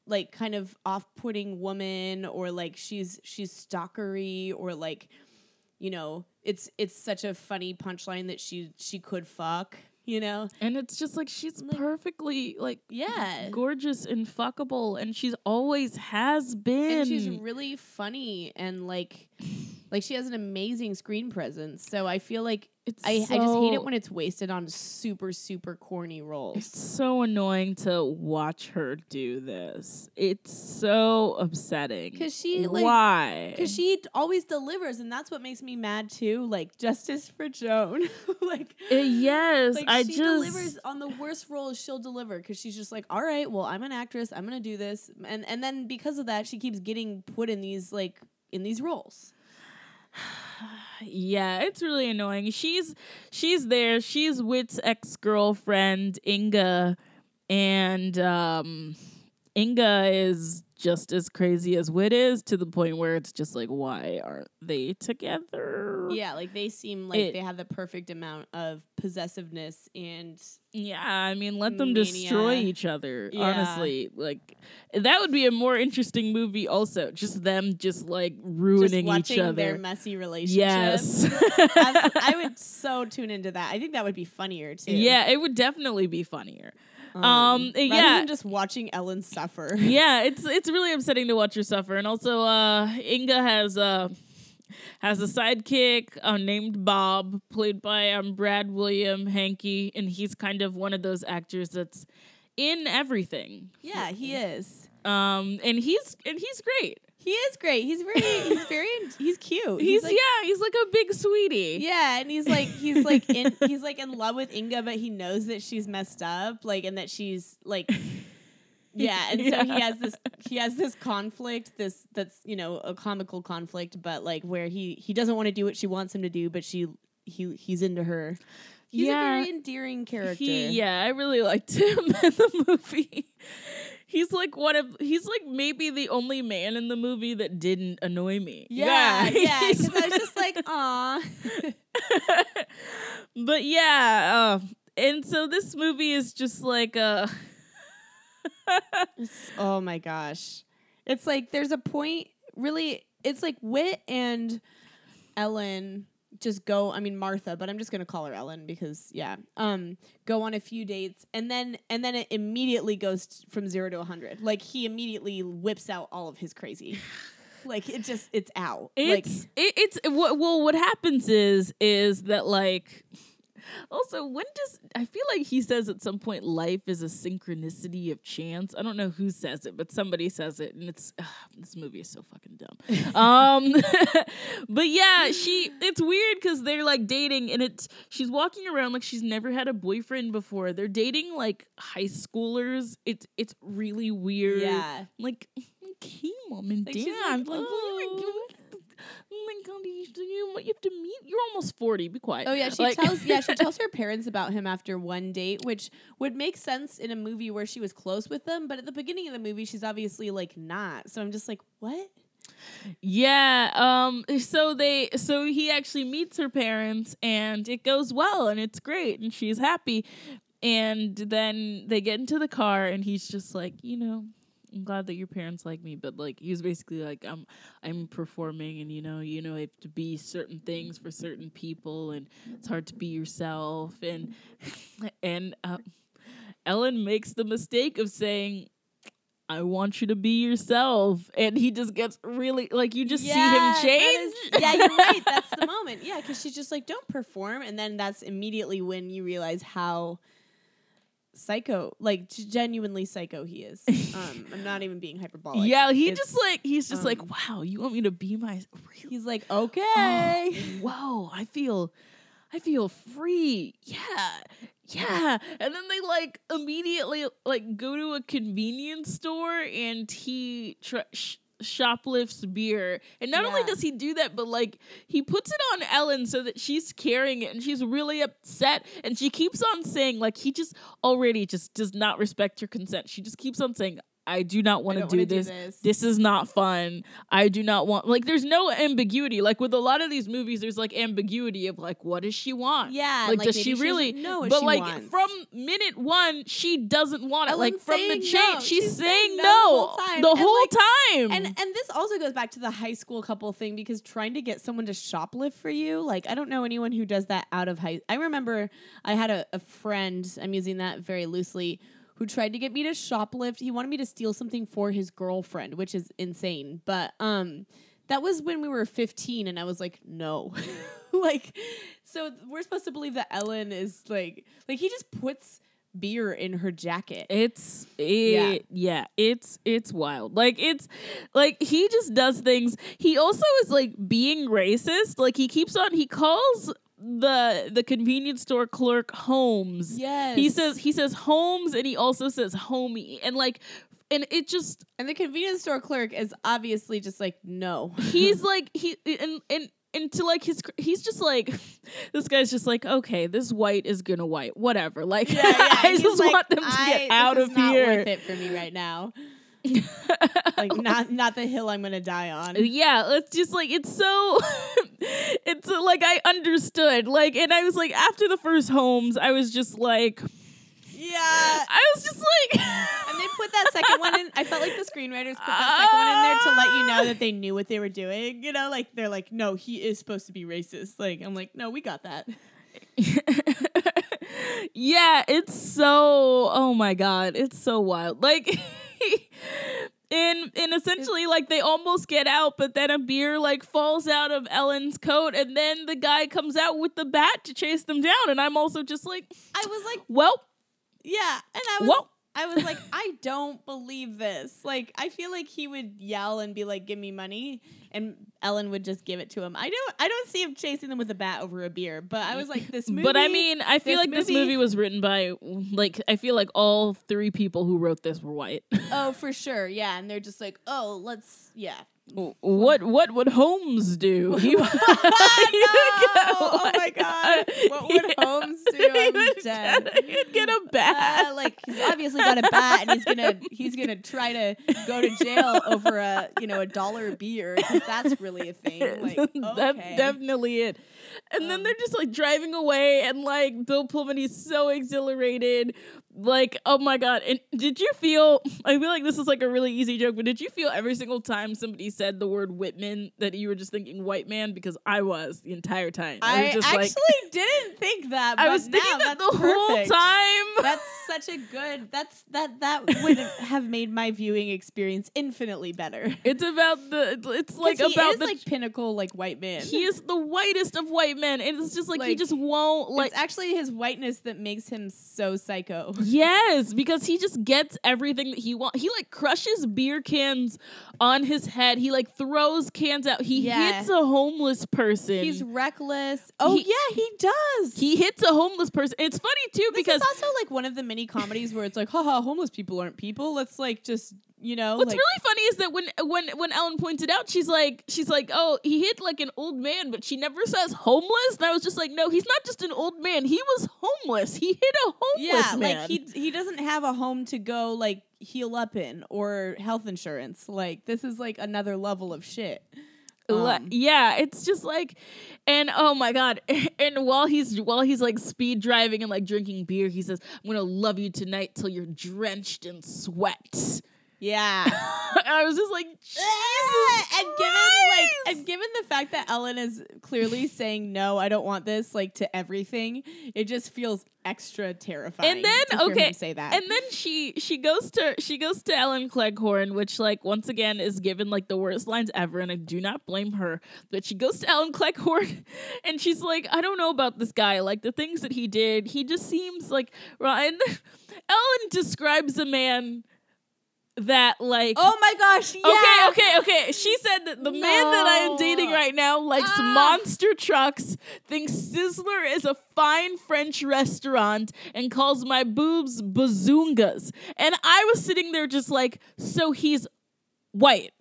like kind of off-putting woman, or like she's she's stalkery, or like you know, it's it's such a funny punchline that she she could fuck, you know. And it's just like she's perfectly like Yeah. gorgeous and fuckable and she's always has been. and she's really funny and like Like she has an amazing screen presence. So I feel like It's I, I just hate it when it's wasted on super super corny roles. It's so annoying to watch her do this. It's so upsetting. 'Cause she, like- why? Because she always delivers, and that's what makes me mad too. Like justice for Joan. like, Uh, yes, like I she just delivers on the worst roles she'll deliver because she's just like, all right, well, I'm an actress, I'm gonna do this, and and then because of that, she keeps getting put in these like in these roles. yeah, it's really annoying. She's she's there. She's Whit's ex girlfriend Inga, and um, Inga is just as crazy as Wit is to the point where it's just like, why aren't they together? Yeah, like they seem like It- they have the perfect amount of possessiveness and Yeah, I mean, let them destroy each other. Yeah. Honestly, like that would be a more interesting movie. Also, just them just like ruining just each other. their messy relationship. yes. I would so tune into that. I think that would be funnier too. yeah, it would definitely be funnier. Um, rather yeah. than just watching Ellen suffer. yeah, it's it's really upsetting to watch her suffer. And also, uh, Inga has uh has a sidekick uh, named Bob, played by um, Brad William Henke, and he's kind of one of those actors that's in everything. Yeah, he is. Um, and he's and he's great. He is great. He's very. He's very. He's cute. He's, like, yeah, he's like a big sweetie. Yeah, and he's like he's like in he's like in love with Inga, but he knows that she's messed up, like, and that she's like, yeah, and so he has this he has this conflict, this that's you know a comical conflict, but like where he he doesn't want to do what she wants him to do, but she he he's into her. He's Yeah. a very endearing character. He, yeah, I really liked him in the movie. He's like one of he's like maybe the only man in the movie that didn't annoy me. Yeah, yeah, he's- because I was just like, ah. but yeah, uh, and so this movie is just like uh It's- oh my gosh. It's like there's a point really it's like Whit and Ellen just go I mean Martha, but I'm just going to call her Ellen because yeah. Um go on a few dates and then and then it immediately goes t- from 0 to a 100. Like he immediately whips out all of his crazy. like it just it's out. like it's it, it's what well what happens is is that like also when does I feel like he says at some point life is a synchronicity of chance. I don't know who says it, but somebody says it and it's ugh, this movie is so fucking dumb. um but yeah, she it's weird cuz they're like dating and it's she's walking around like she's never had a boyfriend before. They're dating like high schoolers. It's it's really weird. yeah. Like, okay, mom and Like, dad. Like, like, oh "Oh." my god, you, you, you have to meet. You're almost forty. Be quiet. Oh yeah, she Like- tells yeah she tells her parents about him after one date, which would make sense in a movie where she was close with them. But at the beginning of the movie, she's obviously like not. So I'm just like, what? Yeah. Um. So they. So he actually meets her parents, and it goes well, and it's great, and she's happy. And then they get into the car, and he's just like, you know, I'm glad that your parents like me, but like he was basically like, I'm I'm performing, and you know, you know, I have to be certain things for certain people, and it's hard to be yourself. And and uh, Ellen makes the mistake of saying. I want you to be yourself, and he just gets really like you just Yeah, see him change. is- yeah, you're right. That's the moment. Yeah, because she's just like, don't perform, and then that's immediately when you realize how psycho, like genuinely psycho he is. Um, I'm not even being hyperbolic. yeah, he It's- just like he's just like, um, wow, you want me to be my really? he's like, Oh, okay. whoa, I feel, I feel free. Yeah, yeah. And then they like immediately like go to a convenience store and he tr- sh- shoplifts beer. And not only does he do that, but like he puts it on Ellen so that she's carrying it and she's really upset. And she keeps on saying like he just already just does not respect her consent. She just keeps on saying. I do not want to don't do this. this." Is not fun. I do not want like there's no ambiguity. Like with a lot of these movies, there's like ambiguity of like what does she want? Yeah, Like, like, does she really what But like wants. from minute one, she doesn't want it. like from the saying change, no. she's, She's saying, no, no the whole time. The And, whole like- time. And and this also goes back to the high school couple thing because trying to get someone to shoplift for you, like I don't know anyone who does that out of high. I remember I had a, a friend. I'm using that very loosely. Who tried to get me to shoplift? He wanted me to steal something for his girlfriend, which is insane. But um, that was when we were 15 and I was like, no. like so we're supposed to believe that Ellen is like like he just puts beer in her jacket. It's it, yeah. it's it's wild. Like it's like he just does things. He also is like being racist. Like he keeps on he calls the the convenience store clerk Holmes. Yes. He says he says Holmes and he also says homie. And like and it just and the convenience store clerk is obviously just like no. he's like he and and and to like his he's just like this guy's just like okay this white is gonna white whatever like Yeah, yeah. I just like, want them to I- get out this of here worth it for me right now. like not not the hill I'm gonna die on. yeah it's just like it's so it's uh, like i understood like and i was like after the first homes i was just like Yeah. i was just like And they put that second one in. I felt like the screenwriters put that second one in there to let you know that they knew what they were doing. You know, like they're like, no, he is supposed to be racist. Like I'm like, no, we got that. yeah, it's so oh my god, it's so wild. Like and and essentially like they almost get out, but then a beer like falls out of Ellen's coat and then the guy comes out with the bat to chase them down and I'm also just like, I was like, well, yeah, and I was. well, I was like, I don't believe this. Like, I feel like he would yell and be like, "Give me money," and Ellen would just give it to him. I don't, I don't see him chasing them with a bat over a beer. But I was like, this movie. but I mean, I feel this like this movie- movie was written by like I feel like all three people who wrote this were white. oh, for sure, yeah. And they're just like, oh, let's, yeah. What what would Holmes do? He would- oh my God. What would Holmes do? I'm would dead. Get, he'd get a bat. Uh, like he's obviously got a bat, and he's gonna he's gonna try to go to jail over a you know a dollar beer that's really a thing. Like That's definitely it. And then Um, they're just like driving away, and like Bill Pullman, he's so exhilarated. Like, oh my god! And did you feel? I feel like this is like a really easy joke, but did you feel every single time somebody said the word Whitman that you were just thinking white man? Because I was the entire time. I, I was just actually like, didn't think that. I was thinking that the whole time. That's such a good. That's that that would have made my viewing experience infinitely better. It's about the. It's like about is the. like pinnacle like white man. he is the whitest of white men, and it's just like, he just won't like. it's actually his whiteness that makes him so psycho. Yes, because he just gets everything that he wants. He like crushes beer cans on his head. He like throws cans out. He Yeah. hits a homeless person. He's reckless. Oh He- yeah, he does. he hits a homeless person. It's funny too This because also like one of the many comedies where it's like, haha, homeless people aren't people. Let's like just you know. what's like, really funny is that when when when Ellen pointed out, she's like she's like, oh, he hit like an old man, but she never says homeless. And I was just like, no, he's not just an old man. He was homeless. He hit a homeless yeah, man. like he he doesn't have a home to go like heal up in or health insurance. Like this is like another level of shit. Um, yeah, it's just like, and oh my god! And while he's while he's like speed driving and like drinking beer, he says, "I'm gonna love you tonight till you're drenched in sweat." Yeah. and I was just like, Jesus and given like and given the fact that Ellen is clearly saying no, I don't want this like to everything, it just feels extra terrifying. And then, to okay, say that. and then she she goes to she goes to Ellen Cleghorne, which like once again is given like the worst lines ever, and I do not blame her. But she goes to Ellen Cleghorne, and she's like, I don't know about this guy. Like the things that he did, he just seems like Ryan. Ellen describes a man that like oh my gosh, yeah. Okay, okay, okay. She said that the man that I am dating right now likes Ah. monster trucks, thinks Sizzler is a fine French restaurant, and calls my boobs bazoongas. And I was sitting there just like, so he's white.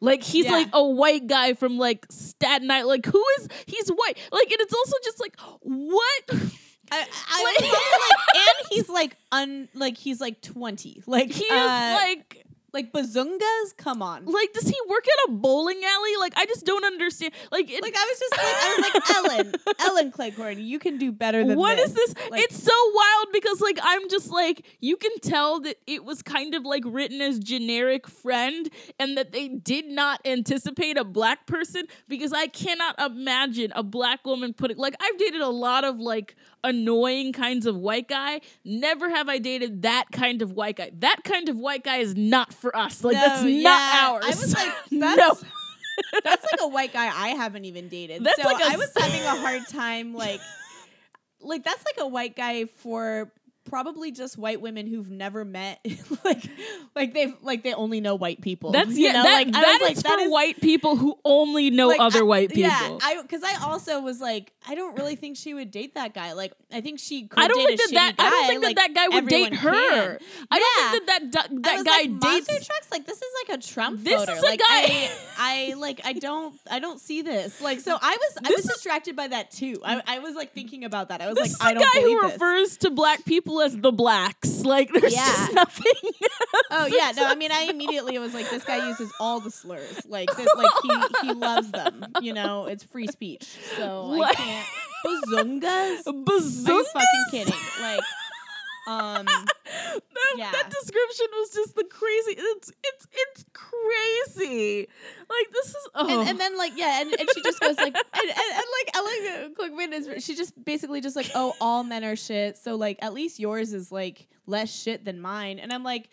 Like he's Yeah. like a white guy from like Staten Island. Like who is he's white? Like and it's also just like what? I, I Like- like, and he's like un, like he's like twenty, like He uh, like like bazungas. Come on, like does he work at a bowling alley? Like I just don't understand. Like it, like I was just like I was like Ellen, Ellen Cleghorne, you can do better than that. What is this? Like- it's so wild because like I'm just like you can tell that it was kind of like written as generic friend and that they did not anticipate a black person because I cannot imagine a black woman putting like I've dated a lot of like annoying kinds of white guy. Never have I dated that kind of white guy. That kind of white guy is not for us. Like No, that's yeah. not ours. I was like, no. that's That's like a white guy I haven't even dated. That's so like a I was having a hard time like like that's like a white guy for probably just white women who've never met like like they've like they only know white people. That's you yeah. know? that, like that is like for is white people who only know like, other I- white people. Yeah, I because I also was like, I don't really think she would date that guy. Like, I think she could I don't date think that, that shitty I don't guy, think like, that that guy would date her. can. I Yeah. don't think that that, that guy like, dates. monster trucks. Like this is like a Trump This voter. is a like, guy- I, I like I don't I don't see this. Like so I was I was is- distracted by that too. I, I was like thinking about that. I was this like is I a don't guy who this. refers to black people as the blacks. Like there's Yeah. just nothing. Oh yeah, no. I mean, I immediately was like, this guy uses all the slurs. Like, this, like he he loves them. You know, it's free speech. So I can't. Bazungas? Bazungas? fucking kidding? Like, um, That, Yeah. that description was just the crazy. It's it's it's crazy. Like this is oh. and, and then like yeah, and, and she just goes like, and, and, and like Ellen Quickman is she just basically just like, oh, all men are shit. So like, at least yours is like less shit than mine. And I'm like.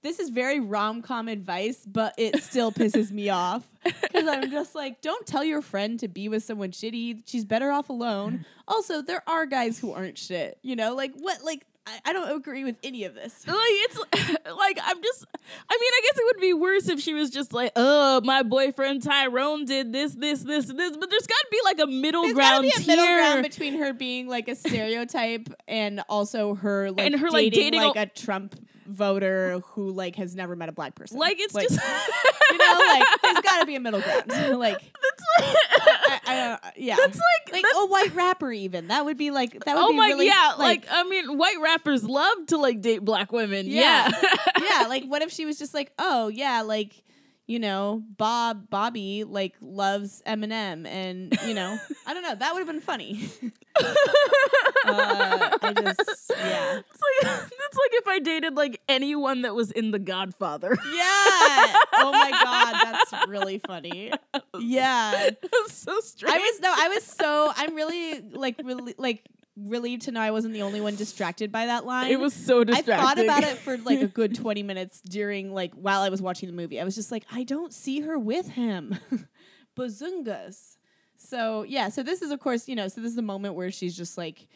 This is very rom com advice, but it still pisses me off because I'm just like, don't tell your friend to be with someone shitty. She's better off alone. Also, there are guys who aren't shit. You know, like what? Like I, I don't agree with any of this. like it's like I'm just I mean I guess it would be worse if she was just like oh my boyfriend Tyrone did this this this this but there's got to be like a middle There's gotta ground be a middle tier. ground between her being like a stereotype and also her like And her, like, dating, dating like a Trump voter who like has never met a black person. like it's just you know like there's got to be a middle ground. like that's like, I, I don't, uh, yeah. that's like like that's- a white rapper even that would be like that would oh be my really yeah like, I mean white rappers love to like date black women yeah, yeah like what if she was just like oh yeah like you know bob bobby like loves eminem and you know i don't know that would have been funny. Uh, i just yeah. It's like it's like if I dated like anyone that was in The Godfather. yeah. Oh my god that's really funny. Yeah. That's so strange. i was no i was so i'm really like really like relieved to know i wasn't the only one distracted by that line it was so distracting. I thought about it for like a good 20 minutes during like while I was watching the movie. I was just like, I don't see her with him. Bazungas. So yeah, so this is of course, you know, so this is the moment where she's just like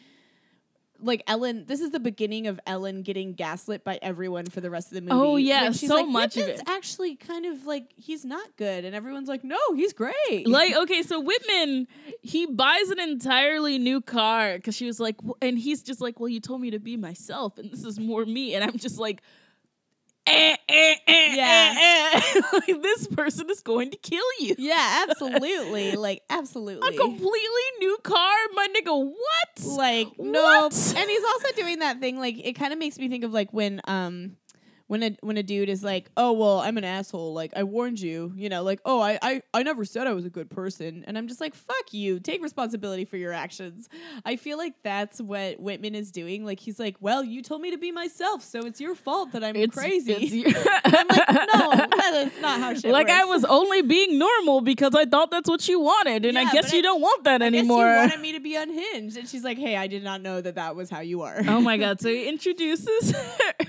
like Ellen, this is the beginning of Ellen getting gaslit by everyone for the rest of the oh, movie. Oh, yeah, she's so like, much of it. Whitman's actually kind of like he's not good, and everyone's like, no, he's great. like okay so whitman he buys an entirely new car because she was like and he's just like well you told me to be myself and this is more me and i'm just like eh, eh, eh, Yeah. eh, eh. like this person is going to kill you yeah, absolutely, like absolutely. a completely new car my nigga what like no What? and he's also doing that thing like it kind of makes me think of like when um when a when a dude is like oh well i'm an asshole. Like i warned you you know like oh i i, I never said i was a good person. And i'm just like fuck you. Take responsibility for your actions. I feel like that's what whitman is doing. Like he's like well you told me to be myself so it's your fault that i'm it's crazy. it's- i'm like no that is not how shit like I was only being normal because I thought that's what you wanted, and I guess you I- don't want that I anymore. you wanted me to be unhinged. And she's like hey i did not know that that was how you are. Oh my god! So he introduces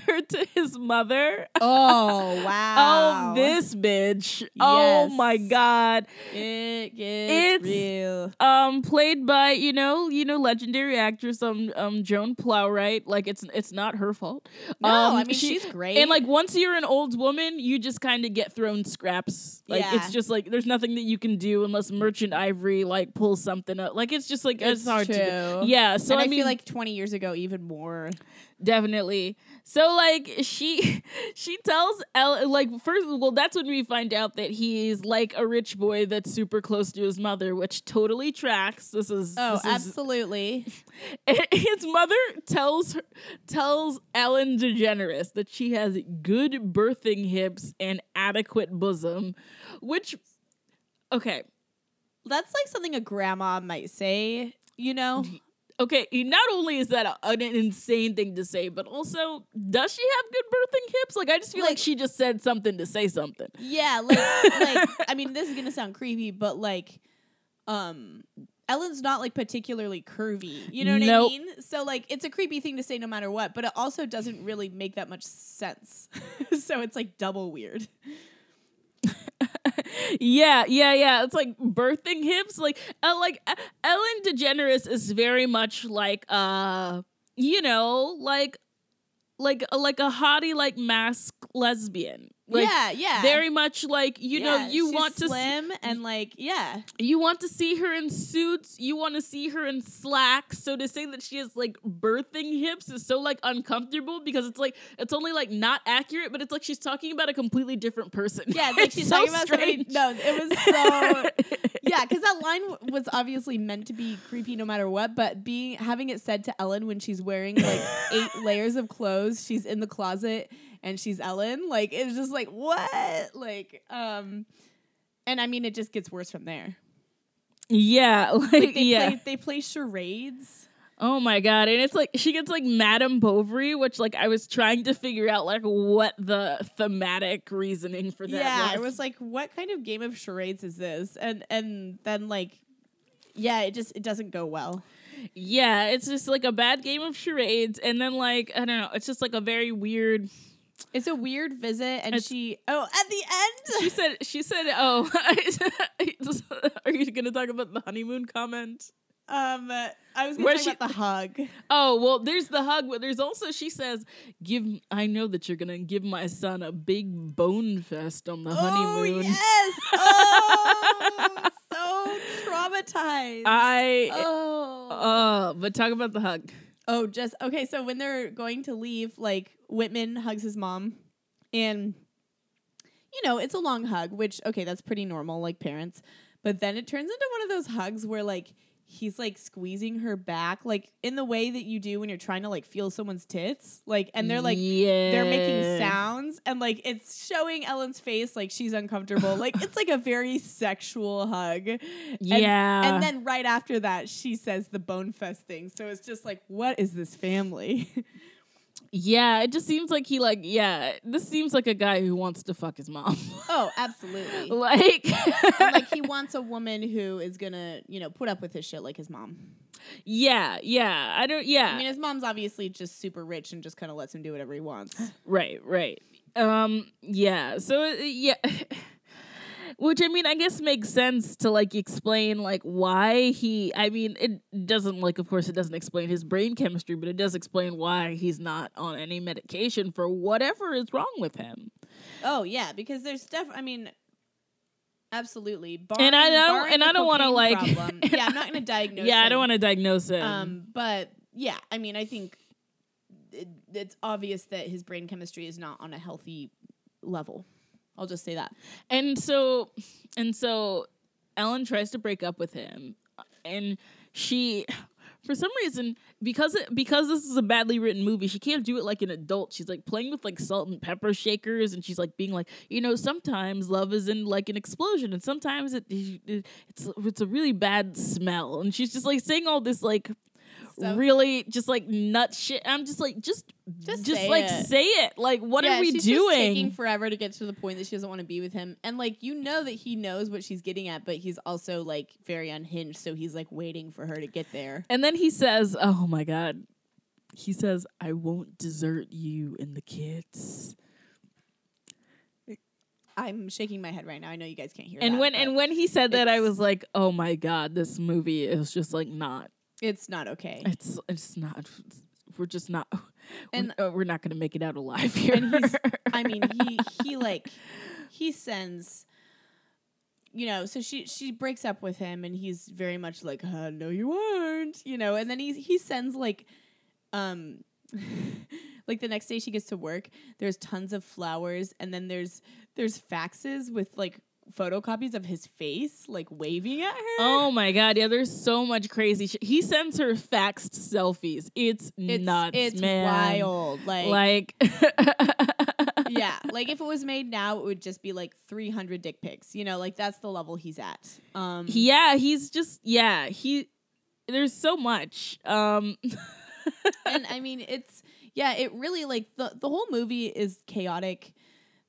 her to his mother. Oh wow! Oh, this bitch. Oh my god. it gets It's- real. Um, played by you know you know legendary actress um um Joan Plowright. Like it's it's not her fault. No, um, I mean she- she's great. And like once you're an old woman, you just kind of get thrown scraps. Like Yeah. it's just like there's nothing that you can do unless Merchant Ivory like pulls something up. Like it's just like it's, It's hard to true. do. Yeah. So and I, I, mean, feel like 20 years ago, even more. Definitely. So like she she tells El like first well that's when we find out that he's like a rich boy that's super close to his mother, which totally tracks. This is Oh, this is- absolutely. his mother tells her tells Ellen DeGeneres that she has good birthing hips and adequate bosom, which okay. That's like something a grandma might say. You know? Okay, not only is that a, an insane thing to say, but also, does she have good birthing hips? Like, I just feel like, Like- she just said something to say something. Yeah. Like, like I mean, this is gonna sound creepy, but like, um. Ellen's not like particularly curvy. You know what Nope. I mean? So like it's a creepy thing to say no matter what, but it also doesn't really make that much sense. so it's like double weird. yeah, yeah, yeah. It's like birthing hips. Like, uh, like uh, Ellen DeGeneres is very much like, uh, you know, like, like, like a hottie, like masc lesbian. Like, yeah, yeah. Very much like you know you want to slim and like yeah. you want to see her in suits you want to see her in slacks so to say that she has like birthing hips is so like uncomfortable because it's like it's only like not accurate but it's like she's talking about a completely different person Yeah, like she's so talking about somebody. strange. No, it was so. yeah, because that line w- was obviously meant to be creepy no matter what, but being having it said to Ellen when she's wearing like eight layers of clothes, she's in the closet and she's Ellen. Like it's just like what? Like um, and I mean it just gets worse from there. yeah like, Like they yeah play they play charades. oh my god and it's like she gets like madame bovary which like i was trying to figure out like what the thematic reasoning for that yeah, was. it was like what kind of game of charades is this? And and then like yeah, it just it doesn't go well. Yeah, it's just like a bad game of charades, and then like I don't know, it's just like a very weird. It's a weird visit, and It's- she oh at the end She said, she said, oh, are you gonna talk about the honeymoon comment? Um, I was going to talk about the hug. Oh well, there's the hug, but there's also she says, "Give I know that you're gonna give my son a big bone fest on the honeymoon." Oh yes! Oh, so traumatized. I oh. oh, but talk about the hug. Oh, just okay. So when they're going to leave, like Whitman hugs his mom, and you know it's a long hug, which okay, that's pretty normal, like parents. But then it turns into one of those hugs where like he's like squeezing her back, like in the way that you do when you're trying to like feel someone's tits, like, and they're like yeah, they're making sounds and like it's showing Ellen's face like she's uncomfortable. like it's like a very sexual hug. And- Yeah, And then right after that, she says the bone fest thing. So it's just like, what is this family? Yeah, it just seems like he like yeah. This seems like a guy who wants to fuck his mom. oh, absolutely. like, like wants a woman who is gonna, you know, put up with his shit like his mom. yeah, yeah. I don't. Yeah, I mean, his mom's obviously just super rich and just kind of lets him do whatever he wants. right, right. Um, yeah. So uh, yeah. Which I mean, I guess makes sense to like explain like why he. I mean, it doesn't like, of course, it doesn't explain his brain chemistry, but it does explain why he's not on any medication for whatever is wrong with him. Oh yeah, because there's stuff. I mean, absolutely. And I don't- and I don't wanna, like- problem- yeah, I'm not going to diagnose. yeah, I don't want to diagnose him. Um, but yeah, I mean, I think it, it's obvious that his brain chemistry is not on a healthy level. I'll just say that. And so and so Ellen tries to break up with him and she for some reason because it, because this is a badly written movie she can't do it like an adult. She's like playing with like salt and pepper shakers and she's like being like you know sometimes love is in like an explosion and sometimes it, it it's it's a really bad smell. And she's just like saying all this like So- really just like nut shit i'm just like just Just just, say like it. say it like what yeah, are we she's doing Just taking forever to get to the point that she doesn't want to be with him, and like you know that he knows what she's getting at, but he's also like very unhinged, so he's like waiting for her to get there. And then he says, "Oh my god." He says, "I won't desert you and the kids." I'm shaking my head right now. I know you guys can't hear. And that, when and when he said that, I was like, "Oh my god, this movie is just like not. It's not okay. It's it's not. We're just not. And- we're, uh, we're not going to make it out alive here." And he's- I mean, he he like he sends you know, so she she breaks up with him and he's very much like, uh, no you aren't, you know, and then he he sends like um like the next day she gets to work, there's tons of flowers and then there's there's faxes with like photocopies of his face like waving at her. oh my god, yeah. There's so much crazy shit. He sends her faxed selfies. It's, it's nuts, it's man. wild. Like, Like, yeah, like if it was made now, it would just be like 300 dick pics. You know, like that's the level he's at. Um, yeah, he's just yeah. He there's so much. Um, and I mean, it's yeah, it really like the the whole movie is chaotic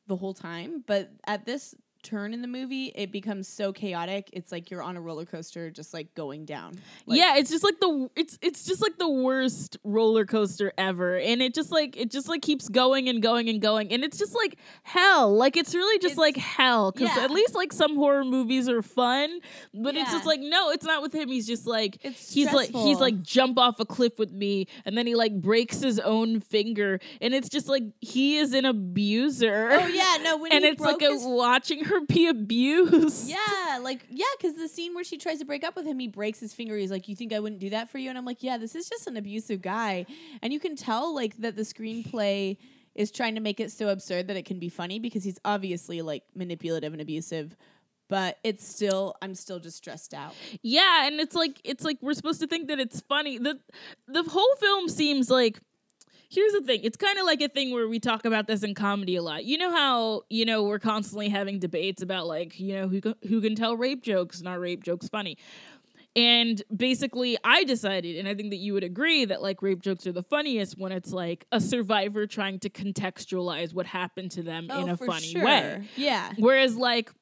the whole time, but at this turn in the movie, it becomes so chaotic. It's like you're on a roller coaster, just like going down. Like, yeah, it's just like the it's it's just like the worst roller coaster ever, and it just like it just like keeps going and going and going, and it's just like hell. Like it's really just It's- like hell because yeah. at least like some horror movies are fun, but it's just like no, it's not with him. He's just like It's he's like he's like jump off a cliff with me, and then he like breaks his own finger, and it's just like he is an abuser. Oh yeah, no. When and it's like a, watching her be abused. Yeah, like yeah, because the scene where she tries to break up with him, he breaks his finger. He's like, "You think I wouldn't do that for you?" And I'm like, "Yeah, this is just an abusive guy," and you can tell like that the screenplay is trying to make it so absurd that it can be funny because he's obviously like manipulative and abusive. But it's still, I'm still just stressed out. Yeah, and it's like it's like we're supposed to think that it's funny. The the whole film seems like here's the thing. It's kind of like a thing where we talk about this in comedy a lot. You know how, you know, we're constantly having debates about like, you know, who who can tell rape jokes and are rape jokes funny. And basically, I decided, and I think that you would agree, that like rape jokes are the funniest when it's like a survivor trying to contextualize what happened to them oh, in a Oh, funny sure. way. Yeah. Whereas, like,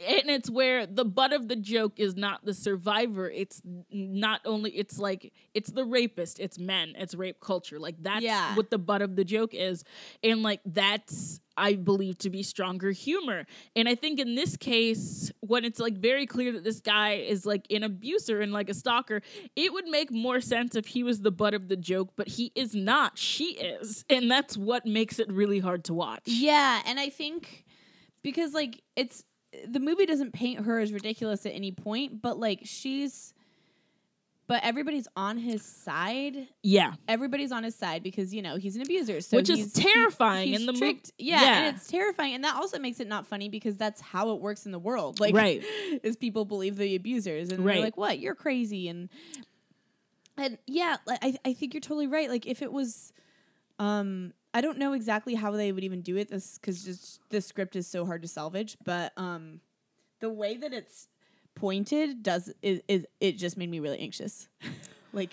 and it's where the butt of the joke is not the survivor. It's not only, it's like, it's the rapist, it's men, it's rape culture. Like, that's Yeah. what the butt of the joke is. And, like, that's, I believe, to be stronger humor. And I think in this case, when it's like very clear that this guy is like an abuser and like a stalker, it would make more sense if he was the butt of the joke, but he is not. She is. And that's what makes it really hard to watch. Yeah, and I think because like it's the movie doesn't paint her as ridiculous at any point, but like she's but everybody's on his side. Yeah. Everybody's on his side because you know he's an abuser, so Which is terrifying he's in the movie. yeah, Yeah. and it's terrifying, and that also makes it not funny because that's how it works in the world. Like, Right. is people believe the abusers, and Right. they're like, "What? You're crazy," and and yeah, like, I I think you're totally right. Like if it was, um, I don't know exactly how they would even do it. This because just the script is so hard to salvage, but um, the way that it's pointed does is, is it just made me really anxious. like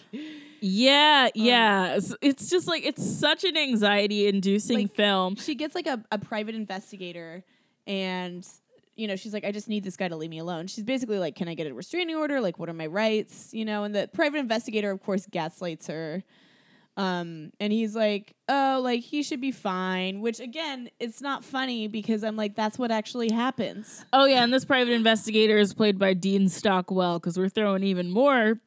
Yeah, yeah. It's, it's just like it's such an anxiety inducing Like, film. she gets like a, a private investigator and you know she's like i just need this guy to leave me alone she's basically like can i get a restraining order like what are my rights you know and the private investigator of course gaslights her um and he's like oh like he should be fine which again it's not funny because i'm like that's what actually happens Oh yeah, and this private investigator is played by Dean Stockwell because we're throwing even more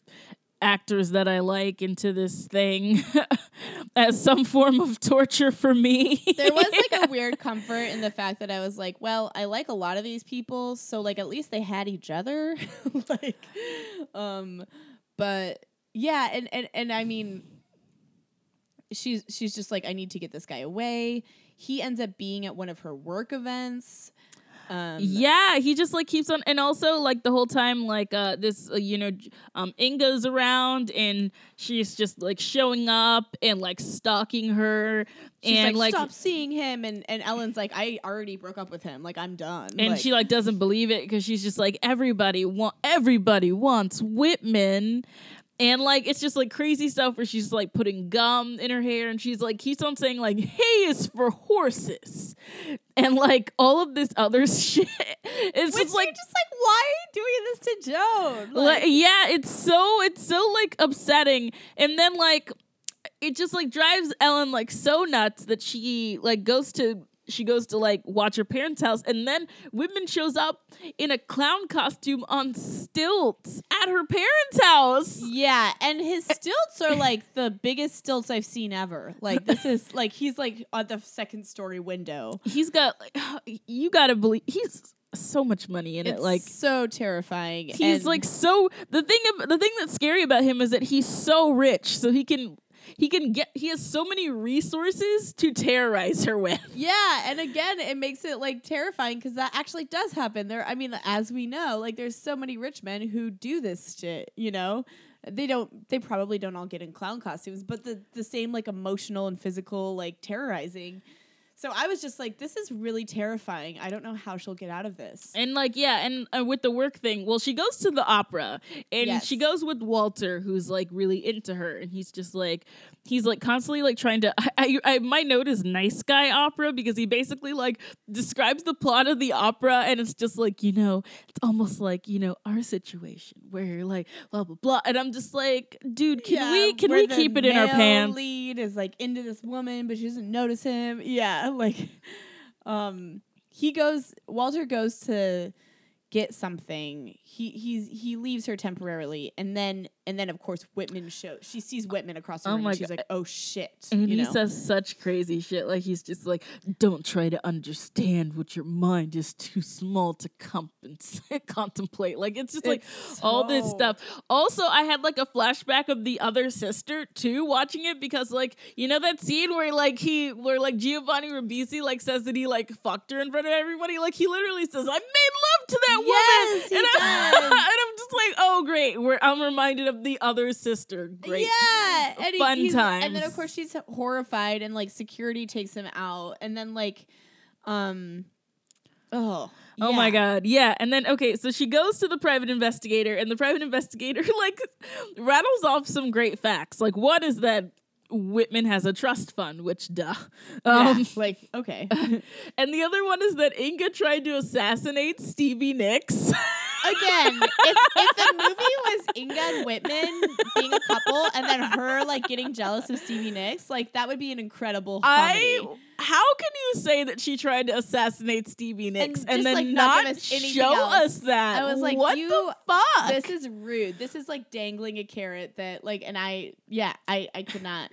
actors that I like into this thing as some form of torture for me. there was like a weird comfort in the fact that i was like well i like a lot of these people so like at least they had each other like um but yeah and and, and i mean she's she's just like i need to get this guy away. He ends up being at one of her work events. Um yeah, he just like keeps on, and also like the whole time, like uh, this, uh, you know, um, Inga's around, and she's just like showing up and like stalking her, she's and like, like, stop seeing him and and ellen's like i already broke up with him. Like i'm done. And Like- she like doesn't believe it because she's just like everybody want everybody wants Whitman. And like it's just like crazy stuff where she's like putting gum in her hair and she's like keeps on saying like hay is for horses and like all of this other shit. It's Which just like just like why are you doing this to joan like, yeah, it's so it's so like upsetting. And then like it just like drives Ellen like so nuts that she like goes to she goes to like watch her parents' house and then Whitman shows up in a clown costume on stilts at her parents' house. Yeah, and his stilts are like the biggest stilts I've seen ever. Like this is like he's like on the second story window. He's got like you gotta believe he's so much money in It's it. Like so terrifying. he's and- like so the thing the thing that's scary about him is that he's so rich so he can he can get he has so many resources to terrorize her with yeah, and again, it makes it like terrifying because that actually does happen. There, I mean, as we know, like there's so many rich men who do this shit. You know, they don't. They probably don't all get in clown costumes, but the the same like emotional and physical like terrorizing. So I was just like, this is really terrifying. I don't know how she'll get out of this. And like yeah, and uh, with the work thing, well, she goes to the opera and Yes. she goes with Walter, who's like really into her, and he's just like he's like constantly like trying to. I, I, my note is nice guy opera because he basically like describes the plot of the opera, and it's just like you know, it's almost like you know our situation where you're like blah blah blah, and I'm just like, dude, can we can we keep it in our pants? Lead is like into this woman, but she doesn't notice him. Yeah, like, um, he goes. Walter goes to get something. He he's he leaves her temporarily, and then and then of course Whitman shows. She sees Whitman across the Oh room, and she's God. like, "Oh shit!" And you he know? says such crazy shit. Like he's just like, don't try to understand what your mind is too small to compensate, contemplate. Like it's just like It's all this stuff. Also, I had like a flashback of the other sister too, watching it because like you know that scene where like he where like Giovanni Ribisi like says that he like fucked her in front of everybody. Like he literally says, "I made love to that Yes, he woman," and, I'm, and I'm just like, oh great. We're I'm reminded of the other sister. Great. Yeah, and he- Fun he's- And then of course she's horrified, and like security takes him out, and then like, um, oh, Oh my god, yeah. And then okay, so she goes to the private investigator, and the private investigator like rattles off some great facts. Like, what is that Whitman has a trust fund, which duh. Yeah, Um, like okay, and the other one is that Inga tried to assassinate Stevie Nicks. again, if, if the movie was Inga and Whitman being a couple, and then her like getting jealous of Stevie Nicks, like that would be an incredible I comedy. How can you say that she tried to assassinate Stevie Nicks and, just, then like, not not, us show else? us that? I was like, what you- the fuck? This is rude. This is like dangling a carrot that like, and I, yeah, I, I could not.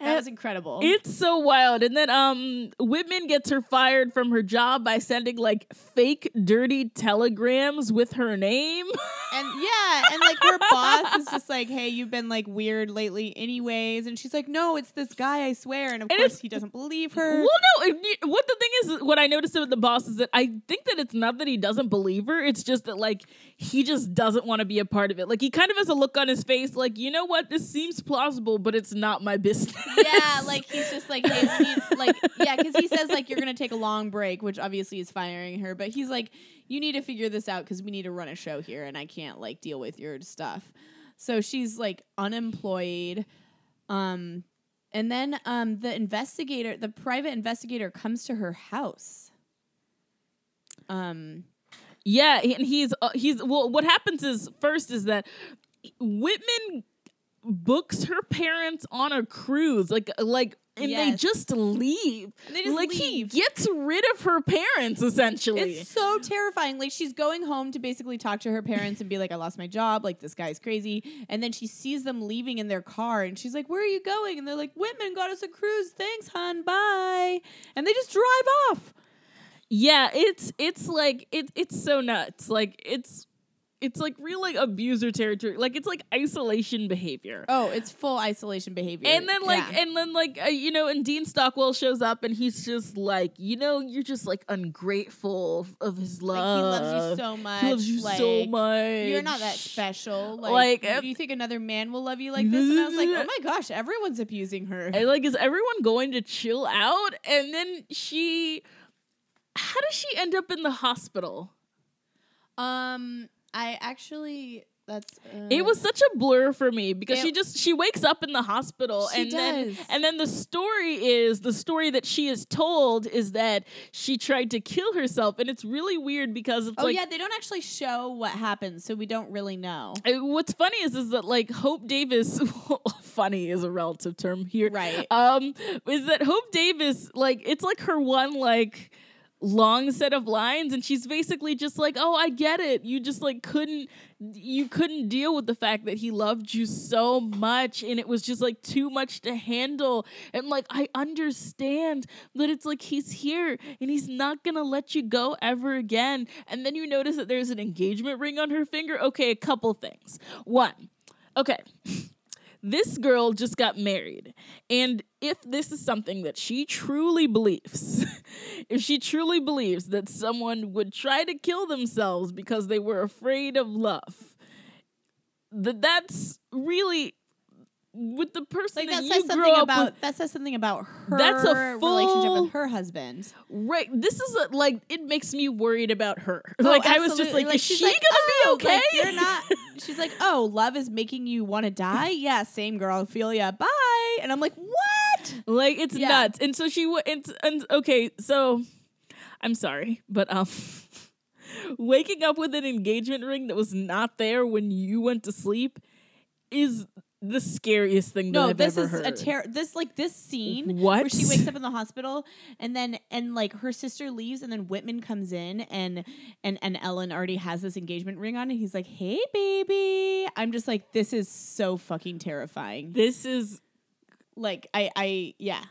That Uh, was incredible. It's so wild. And then um Whitman gets her fired from her job by sending like fake dirty telegrams with her name. And yeah, and like her boss is just like, "Hey, you've been like weird lately, anyways." And she's like, "No, it's this guy, I swear." And of And course, he doesn't believe her. well, no. it- What the thing is, what I noticed with the boss is that I think that it's not that he doesn't believe her. It's just that like he just doesn't want to be a part of it. Like he kind of has a look on his face, like you know what, this seems plausible, but it's not my business. Yeah, like he's just like, "Hey, like yeah," because he says like you're gonna take a long break, which obviously is firing her. But he's like, "You need to figure this out because we need to run a show here, and I can't like deal with your stuff." So she's like unemployed. Um, and then um, the investigator, the private investigator, comes to her house. Um. Yeah, and he's uh, he's well. What happens is first is that Whitman books her parents on a cruise, like like, and they just leave. And they just like leave. he gets rid of her parents essentially. It's so terrifying. Like she's going home to basically talk to her parents and be like, "I lost my job. Like this guy's crazy." And then she sees them leaving in their car, and she's like, "Where are you going?" And they're like, "Whitman got us a cruise. Thanks, hon. Bye." And they just drive off. yeah, it's it's like it it's so nuts. Like it's it's like real like abuser territory. Like it's like isolation behavior. Oh, it's full isolation behavior. And then like Yeah. and then like uh, you know and Dean Stockwell shows up and he's just like you know you're just like ungrateful of his love. like he loves you so much. He loves you like, so much. You're not that special. Like, Like, do uh, you think another man will love you like this? And I was like, oh my gosh, everyone's abusing her. And like, is everyone going to chill out? And then she, how does she end up in the hospital? Um, I actually that's uh, It was such a blur for me because It- she just she wakes up in the hospital She and then and then the story is the story that she is told is that she tried to kill herself and it's really weird because it's Oh like yeah, they don't actually show what happens, so we don't really know. I- what's funny is is that like Hope Davis funny is a relative term here. Right. Um is that Hope Davis like it's like her one like long set of lines and she's basically just like, "Oh, I get it. You just like couldn't you couldn't deal with the fact that he loved you so much and it was just like too much to handle." And like I understand that it's like he's here and he's not to let you go ever again. And then you notice that there's an engagement ring on her finger. Okay, a couple things. One. Okay. This girl just got married. And if this is something that she truly believes, if she truly believes that someone would try to kill themselves because they were afraid of love, that that's really with the person Like that that you says grew something up about with. that says something about her That's a relationship with her husband. Right. This is a, like it makes me worried about her. Oh, like I was just absolutely. like, is she like, gonna "Oh, be okay? like, you're not. She's like, oh, love is making you want to die. Yeah, same girl. Ophelia. Bye. And I'm like, what? Like it's Yeah. nuts. And so she went. And, and okay, so I'm sorry, but um, waking up with an engagement ring that was not there when you went to sleep is the scariest thing that No, I've this ever is heard. a terror. This like this scene What? where she wakes up in the hospital and then and like her sister leaves and then Whitman comes in and and and Ellen already has this engagement ring on and he's like, "Hey, baby." I'm just like, this is so fucking terrifying. This is Like, I I yeah.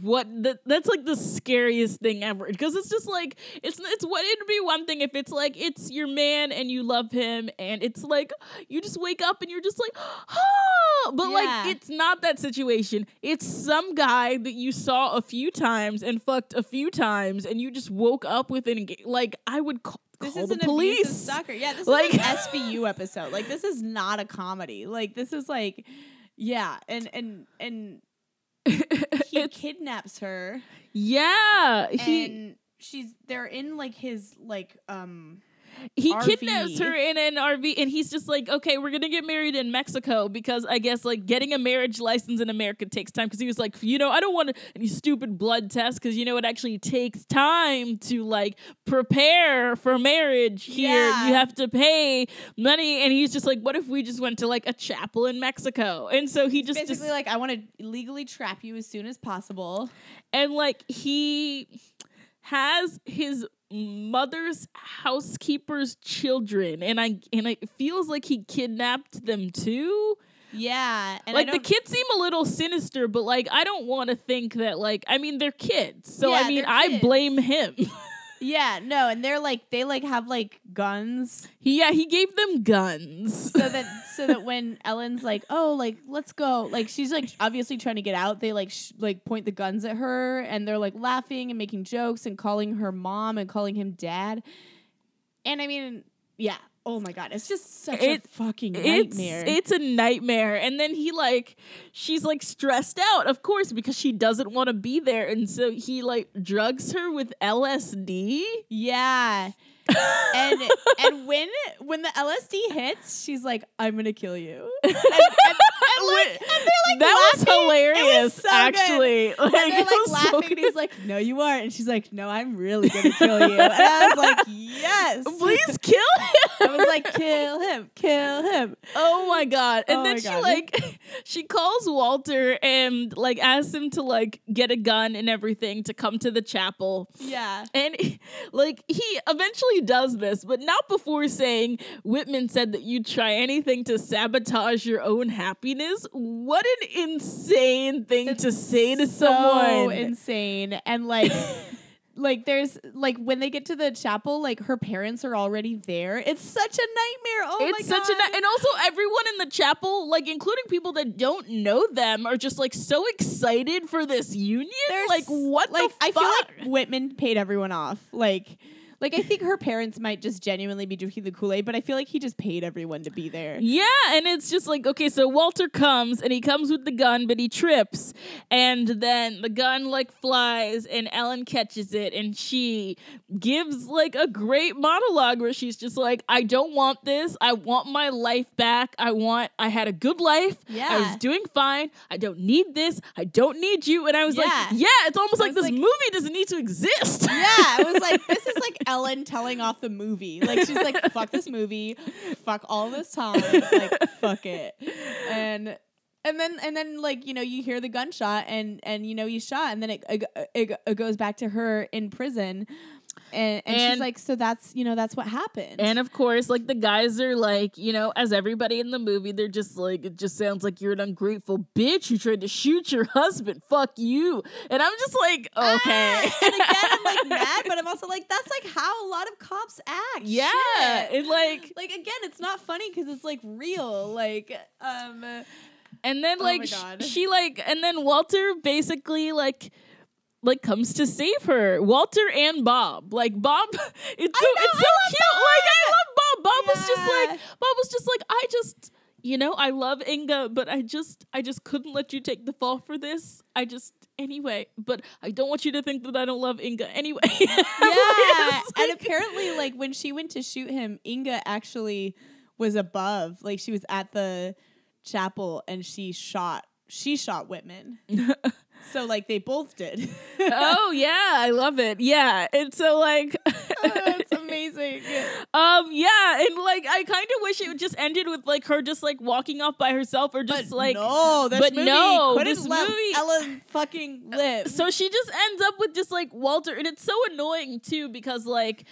What that that's like the scariest thing ever because it's just like it's it's what it'd be one thing if it's like it's your man and you love him and it's like you just wake up and you're just like oh but Yeah. like it's not that situation it's some guy that you saw a few times and fucked a few times and you just woke up with an like I would call, This is the an police abusive stalker. Yeah, this Like- is an SVU episode. Like this is not a comedy. Like this is like yeah, and and and he kidnaps her. Yeah he and she's they're in like his like um he RV. kidnaps her in an RV and he's just like, okay, we're gonna get married in Mexico because I guess like getting a marriage license in America takes time because he was like, you know, I don't want any stupid blood tests because you know it actually takes time to like prepare for marriage here. Yeah. You have to pay money, and he's just like, what if we just went to like a chapel in Mexico? And so he just basically just like I want to legally trap you as soon as possible. and like he has his mother's housekeeper's children and i and it feels like he kidnapped them too. Yeah, and like the kids seem a little sinister but like i don't want to think that like i mean they're kids so Yeah, i mean i blame him Yeah, no, and they're like they like have like guns he, yeah he gave them guns so that so that when Ellen's like, "Oh, like let's go." Like she's like obviously trying to get out. They like sh- like point the guns at her and they're like laughing and making jokes and calling her mom and calling him dad. And I mean, yeah. Oh my god, it's just such It- a fucking nightmare. it's a nightmare and then he like she's like stressed out of course because she doesn't want to be there and so he like drugs her with LSD yeah. and and when when the LSD hits, she's like, "I'm gonna kill you." And, and, like, and like that was laughing. It hilarious so good. actually And Like, they're like was so laughing, and he's like, "No, you aren't." And she's like, "No, I'm really gonna kill you." And I was like, "Yes, please kill him." I was like, "Kill him, kill him." Oh my god! And Oh then she God. like she calls Walter and like asks him to like get a gun and everything to come to the chapel. Yeah, And like he eventually does this, but not before saying Whitman said that you'd try anything to sabotage your own happiness. What an insane thing to say to so someone. insane, and like. Like there's like when they get to the chapel, like her parents are already there. It's such a nightmare. Oh it's my such god! a ni- and also everyone in the chapel, like including people that don't know them, are just like so excited for this union. There's- like what like the I fuck? feel like Whitman paid everyone off. Like like I think her parents might just genuinely be drinking the Kool-Aid, but I feel like he just paid everyone to be there. Yeah, and it's just like okay, so Walter comes and he comes with the gun, but he trips, and then the gun like flies, and Ellen catches it, and she gives like a great monologue where she's just like, "I don't want this. I want my life back. I want. I had a good life. Yeah, I was doing fine. I don't need this. I don't need you." And I was Yeah. like, "Yeah, it's almost like this like- movie doesn't need to exist." Yeah, it was like this is like Ellen telling off the movie. Like she's like, "Fuck this movie, fuck all this time, like fuck it," and and then and then like you know you hear the gunshot and and you know he's shot and then it it, it, it goes back to her in prison, and, and, And- she's like, "So that's you know that's what happened." And of course, like the guys are like, you know, as everybody in the movie, they're just like, it just sounds like you're an ungrateful bitch who tried to shoot your husband. Fuck you. And I'm just like, okay. Ah, and again, I'm like mad, but I'm also like, that's like how a lot of cops act. yeah. Shit. And like, like again, it's not funny because it's like real. Like, um, and then Oh like, sh- God. she like, and then Walter basically like, like comes to save her. Walter and Bob. Like Bob, it's so, it's so I cute. Like I love Bob. Bob was just like, Bob was just like, I just. you know, I love Inga, but I just I just couldn't let you take the fall for this. I just anyway, but I don't want you to think that I don't love Inga anyway. Yeah. and apparently, like when she went to shoot him, Inga actually was above. Like she was at the chapel and she shot. She shot Whitman. so like they both did. oh yeah, I love it. Yeah, and so like, That's amazing. um, yeah, and like I kind of wish it just ended with like her just like walking off by herself or just But like. no, this but movie no, couldn't this let movie- Ellen fucking live. So she just ends up with just like Walter, and it's so annoying too because like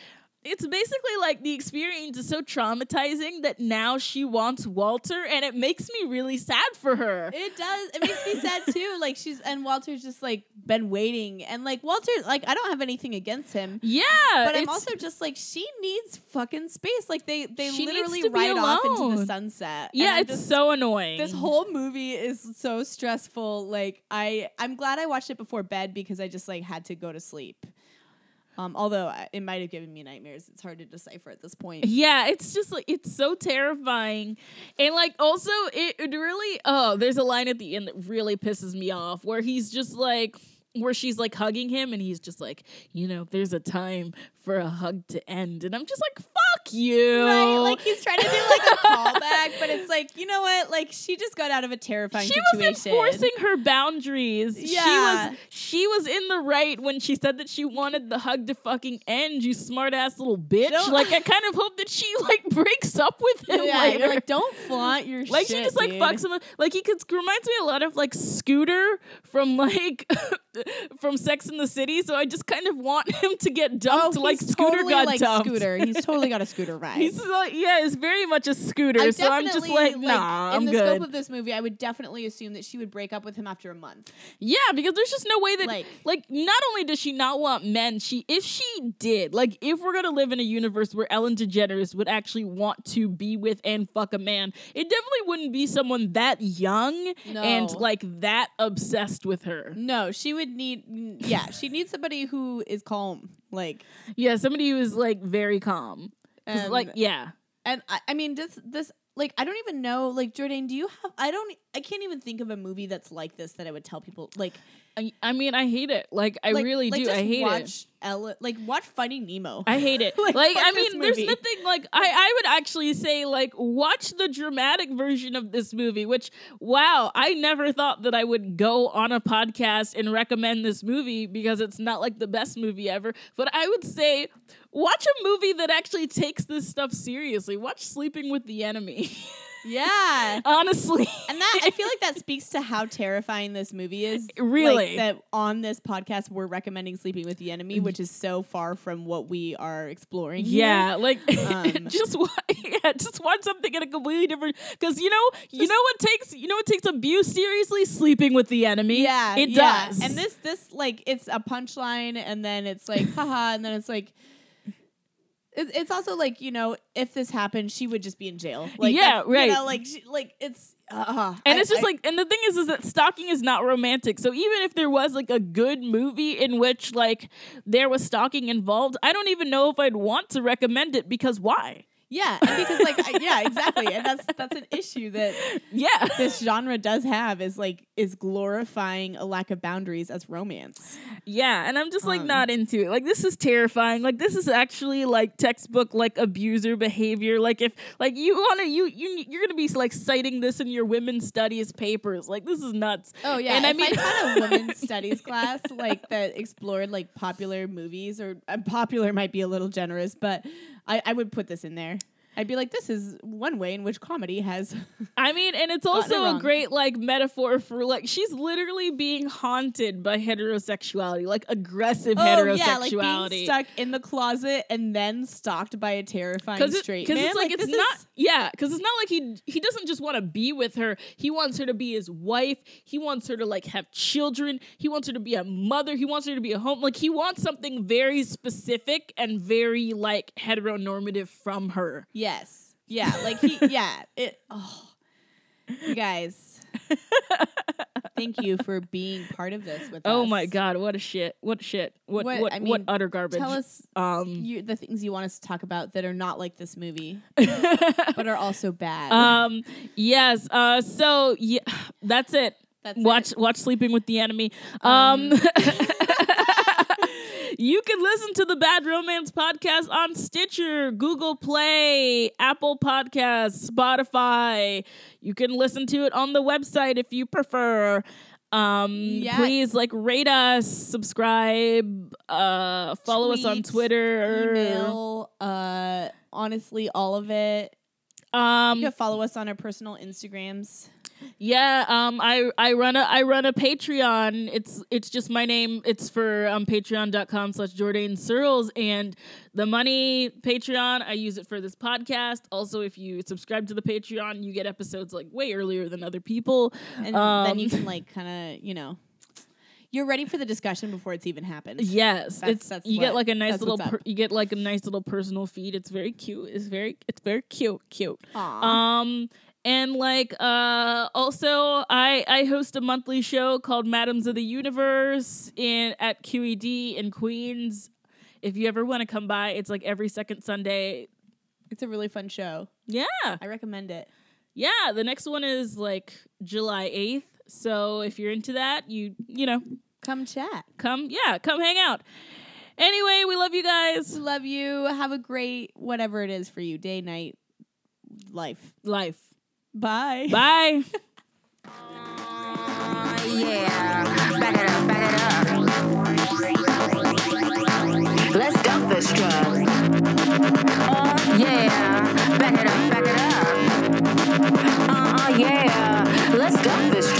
it's basically like the experience is so traumatizing that now she wants Walter, and it makes me really sad for her. It does. It makes me sad too. Like she's and Walter's just like been waiting, and like Walter, like I don't have anything against him, Yeah, but I'm also just like she needs fucking space. Like they they literally ride off into the sunset. yeah, it's just- so annoying. This whole movie is so stressful. Like I, I'm glad I watched it before bed because I just like had to go to sleep. Um, although it might have given me nightmares. It's hard to decipher at this point. Yeah, it's just like it's so terrifying. And like also it, it really oh, there's a line at the end that really pisses me off where he's just like where she's like hugging him and he's just like, you know, there's a time for a hug to end. And I'm just like, fuck you. Right, like he's trying to do like a callback, but it's like you know what? Like she just got out of a terrifying situation. she was enforcing her boundaries. Yeah. She was she was in the right when she said that she wanted the hug to fucking end, you smart ass little bitch. Don't- like I kind of hope that she like breaks up with him yeah, later. like don't flaunt your like shit, she just like dude. fucks him up. like he could reminds me a lot of like Scooter from like from Sex in the City. So I just kind of want him to get dumped Oh, like Scooter totally got like dumped. Scooter. He's totally got a Scooter vibe. He's like yeah, it's very much a Scooter. I so I'm just like nah, in I'm in the good. scope of this movie, I would definitely assume that she would break up with him after a month. Yeah, because there's just no way that like, Like- not only does she not want men, she if she did, like if we're gonna live in a universe where Ellen DeGeneres would actually want to be with and fuck a man, it definitely wouldn't be someone that young and like that obsessed with her. No, she would need. Yeah, she needs somebody who is calm. Like, Yeah, somebody who is like very calm. um, like yeah. and I, I mean, this this like I don't even know. Like, Jordan, do you have? I don't. I can't even think of a movie that's like this that I would tell people. Like, I, I mean, I hate it. Like I like, really like, do. I hate it. watch Ella, like watch Finding Nemo. I hate it. Like, like, I mean, there's nothing like I, I would actually say like watch the dramatic version of this movie, which wow, I never thought that I would go on a podcast and recommend this movie because it's not like the best movie ever. But I would say watch a movie that actually takes this stuff seriously. Watch Sleeping with the Enemy. yeah. Honestly. And that I feel like that speaks to how terrifying this movie is. Really? like, that on this podcast we're recommending Sleeping with the Enemy, which is so far from what we are exploring. here. Yeah, like Um, just yeah, just watch something in a completely different. Because you know, you know what takes you know what takes abuse seriously? Sleeping with the enemy. Yeah, it yeah. does. And this, this, like, it's a punchline, and then it's like, haha, and then it's like, it, it's also like, you know, if this happened, she would just be in jail. Like, Yeah, right. You know, like, she, like it's, uh, and I- it's just I- like, and the thing is, is that stalking is not romantic. So even if there was like a good movie in which like there was stalking involved, I don't even know if I'd want to recommend it because why? Yeah, and because like, I, yeah, exactly, and that's that's an issue that Yeah, this genre does have is like is glorifying a lack of boundaries as romance. Yeah, and I'm just like Um, not into it. Like this is terrifying. Like this is actually like textbook like abuser behavior. Like if like you want to you you you're to be like citing this in your women's studies papers. Like this is nuts. Oh yeah, And I mean- I had a women's studies class like that explored like popular movies or uh, popular might be a little generous, but I, I would put this in there. I'd be like, this is one way in which comedy has. I mean, and it's Gotten it also a great like metaphor for like she's literally being haunted by heterosexuality, like aggressive oh yeah, like heterosexuality. being stuck in the closet and then stalked by a terrifying Cause, it, straight 'cause man. it's like, it's not is- yeah because it's not like he he doesn't just want to be with her he wants her to be his wife he wants her to like have children he wants her to be a mother he wants her to be a home like he wants something very specific and very like heteronormative from her yes, yeah, like he, yeah, it. Oh, you guys, Thank you for being part of this with Oh us. my god, what a shit. What shit. What What- what I what utter garbage. Tell us um you, the things you want us to talk about that are not like this movie, but are also bad. um yes, uh so yeah, that's it. That's watch it. watch Sleeping with the Enemy. Um, You can listen to the Bad Romance podcast on Stitcher, Google Play, Apple Podcasts, Spotify. You can listen to it on the website if you prefer. Um, Yeah. please like rate us, subscribe, uh, follow us on Twitter. email. Uh, honestly, all of it. Um, You can follow us on our personal Instagrams. Yeah, um, I I run a I run a Patreon. It's it's just my name. It's for um patreon.com slash Jordan Searles and the money Patreon, I use it for this podcast. Also, if you subscribe to the Patreon, you get episodes like way earlier than other people. and Um, then you can like kind of you know you're ready for the discussion before it's even happened Yes, That's- it's that's you get like a nice little per, you get like a nice little personal feed. It's very cute. It's very it's very cute, cute. Aw. Um and like uh also I I host a monthly show called Madams of the Universe in at QED in Queens. If you ever want to come by, it's like every second Sunday. it's a really fun show Yeah. i recommend it Yeah, the next one is like July 8th. So if you're into that, you you know, come chat come yeah, come hang out. Anyway, we love you guys. love you have a great whatever it is for you day night life Life. Bye Bye. Yeah, back it up, back it up. Let's dump this truck. Uh, yeah, back it up, back it up. Uh, yeah, let's dump this truck. Baby,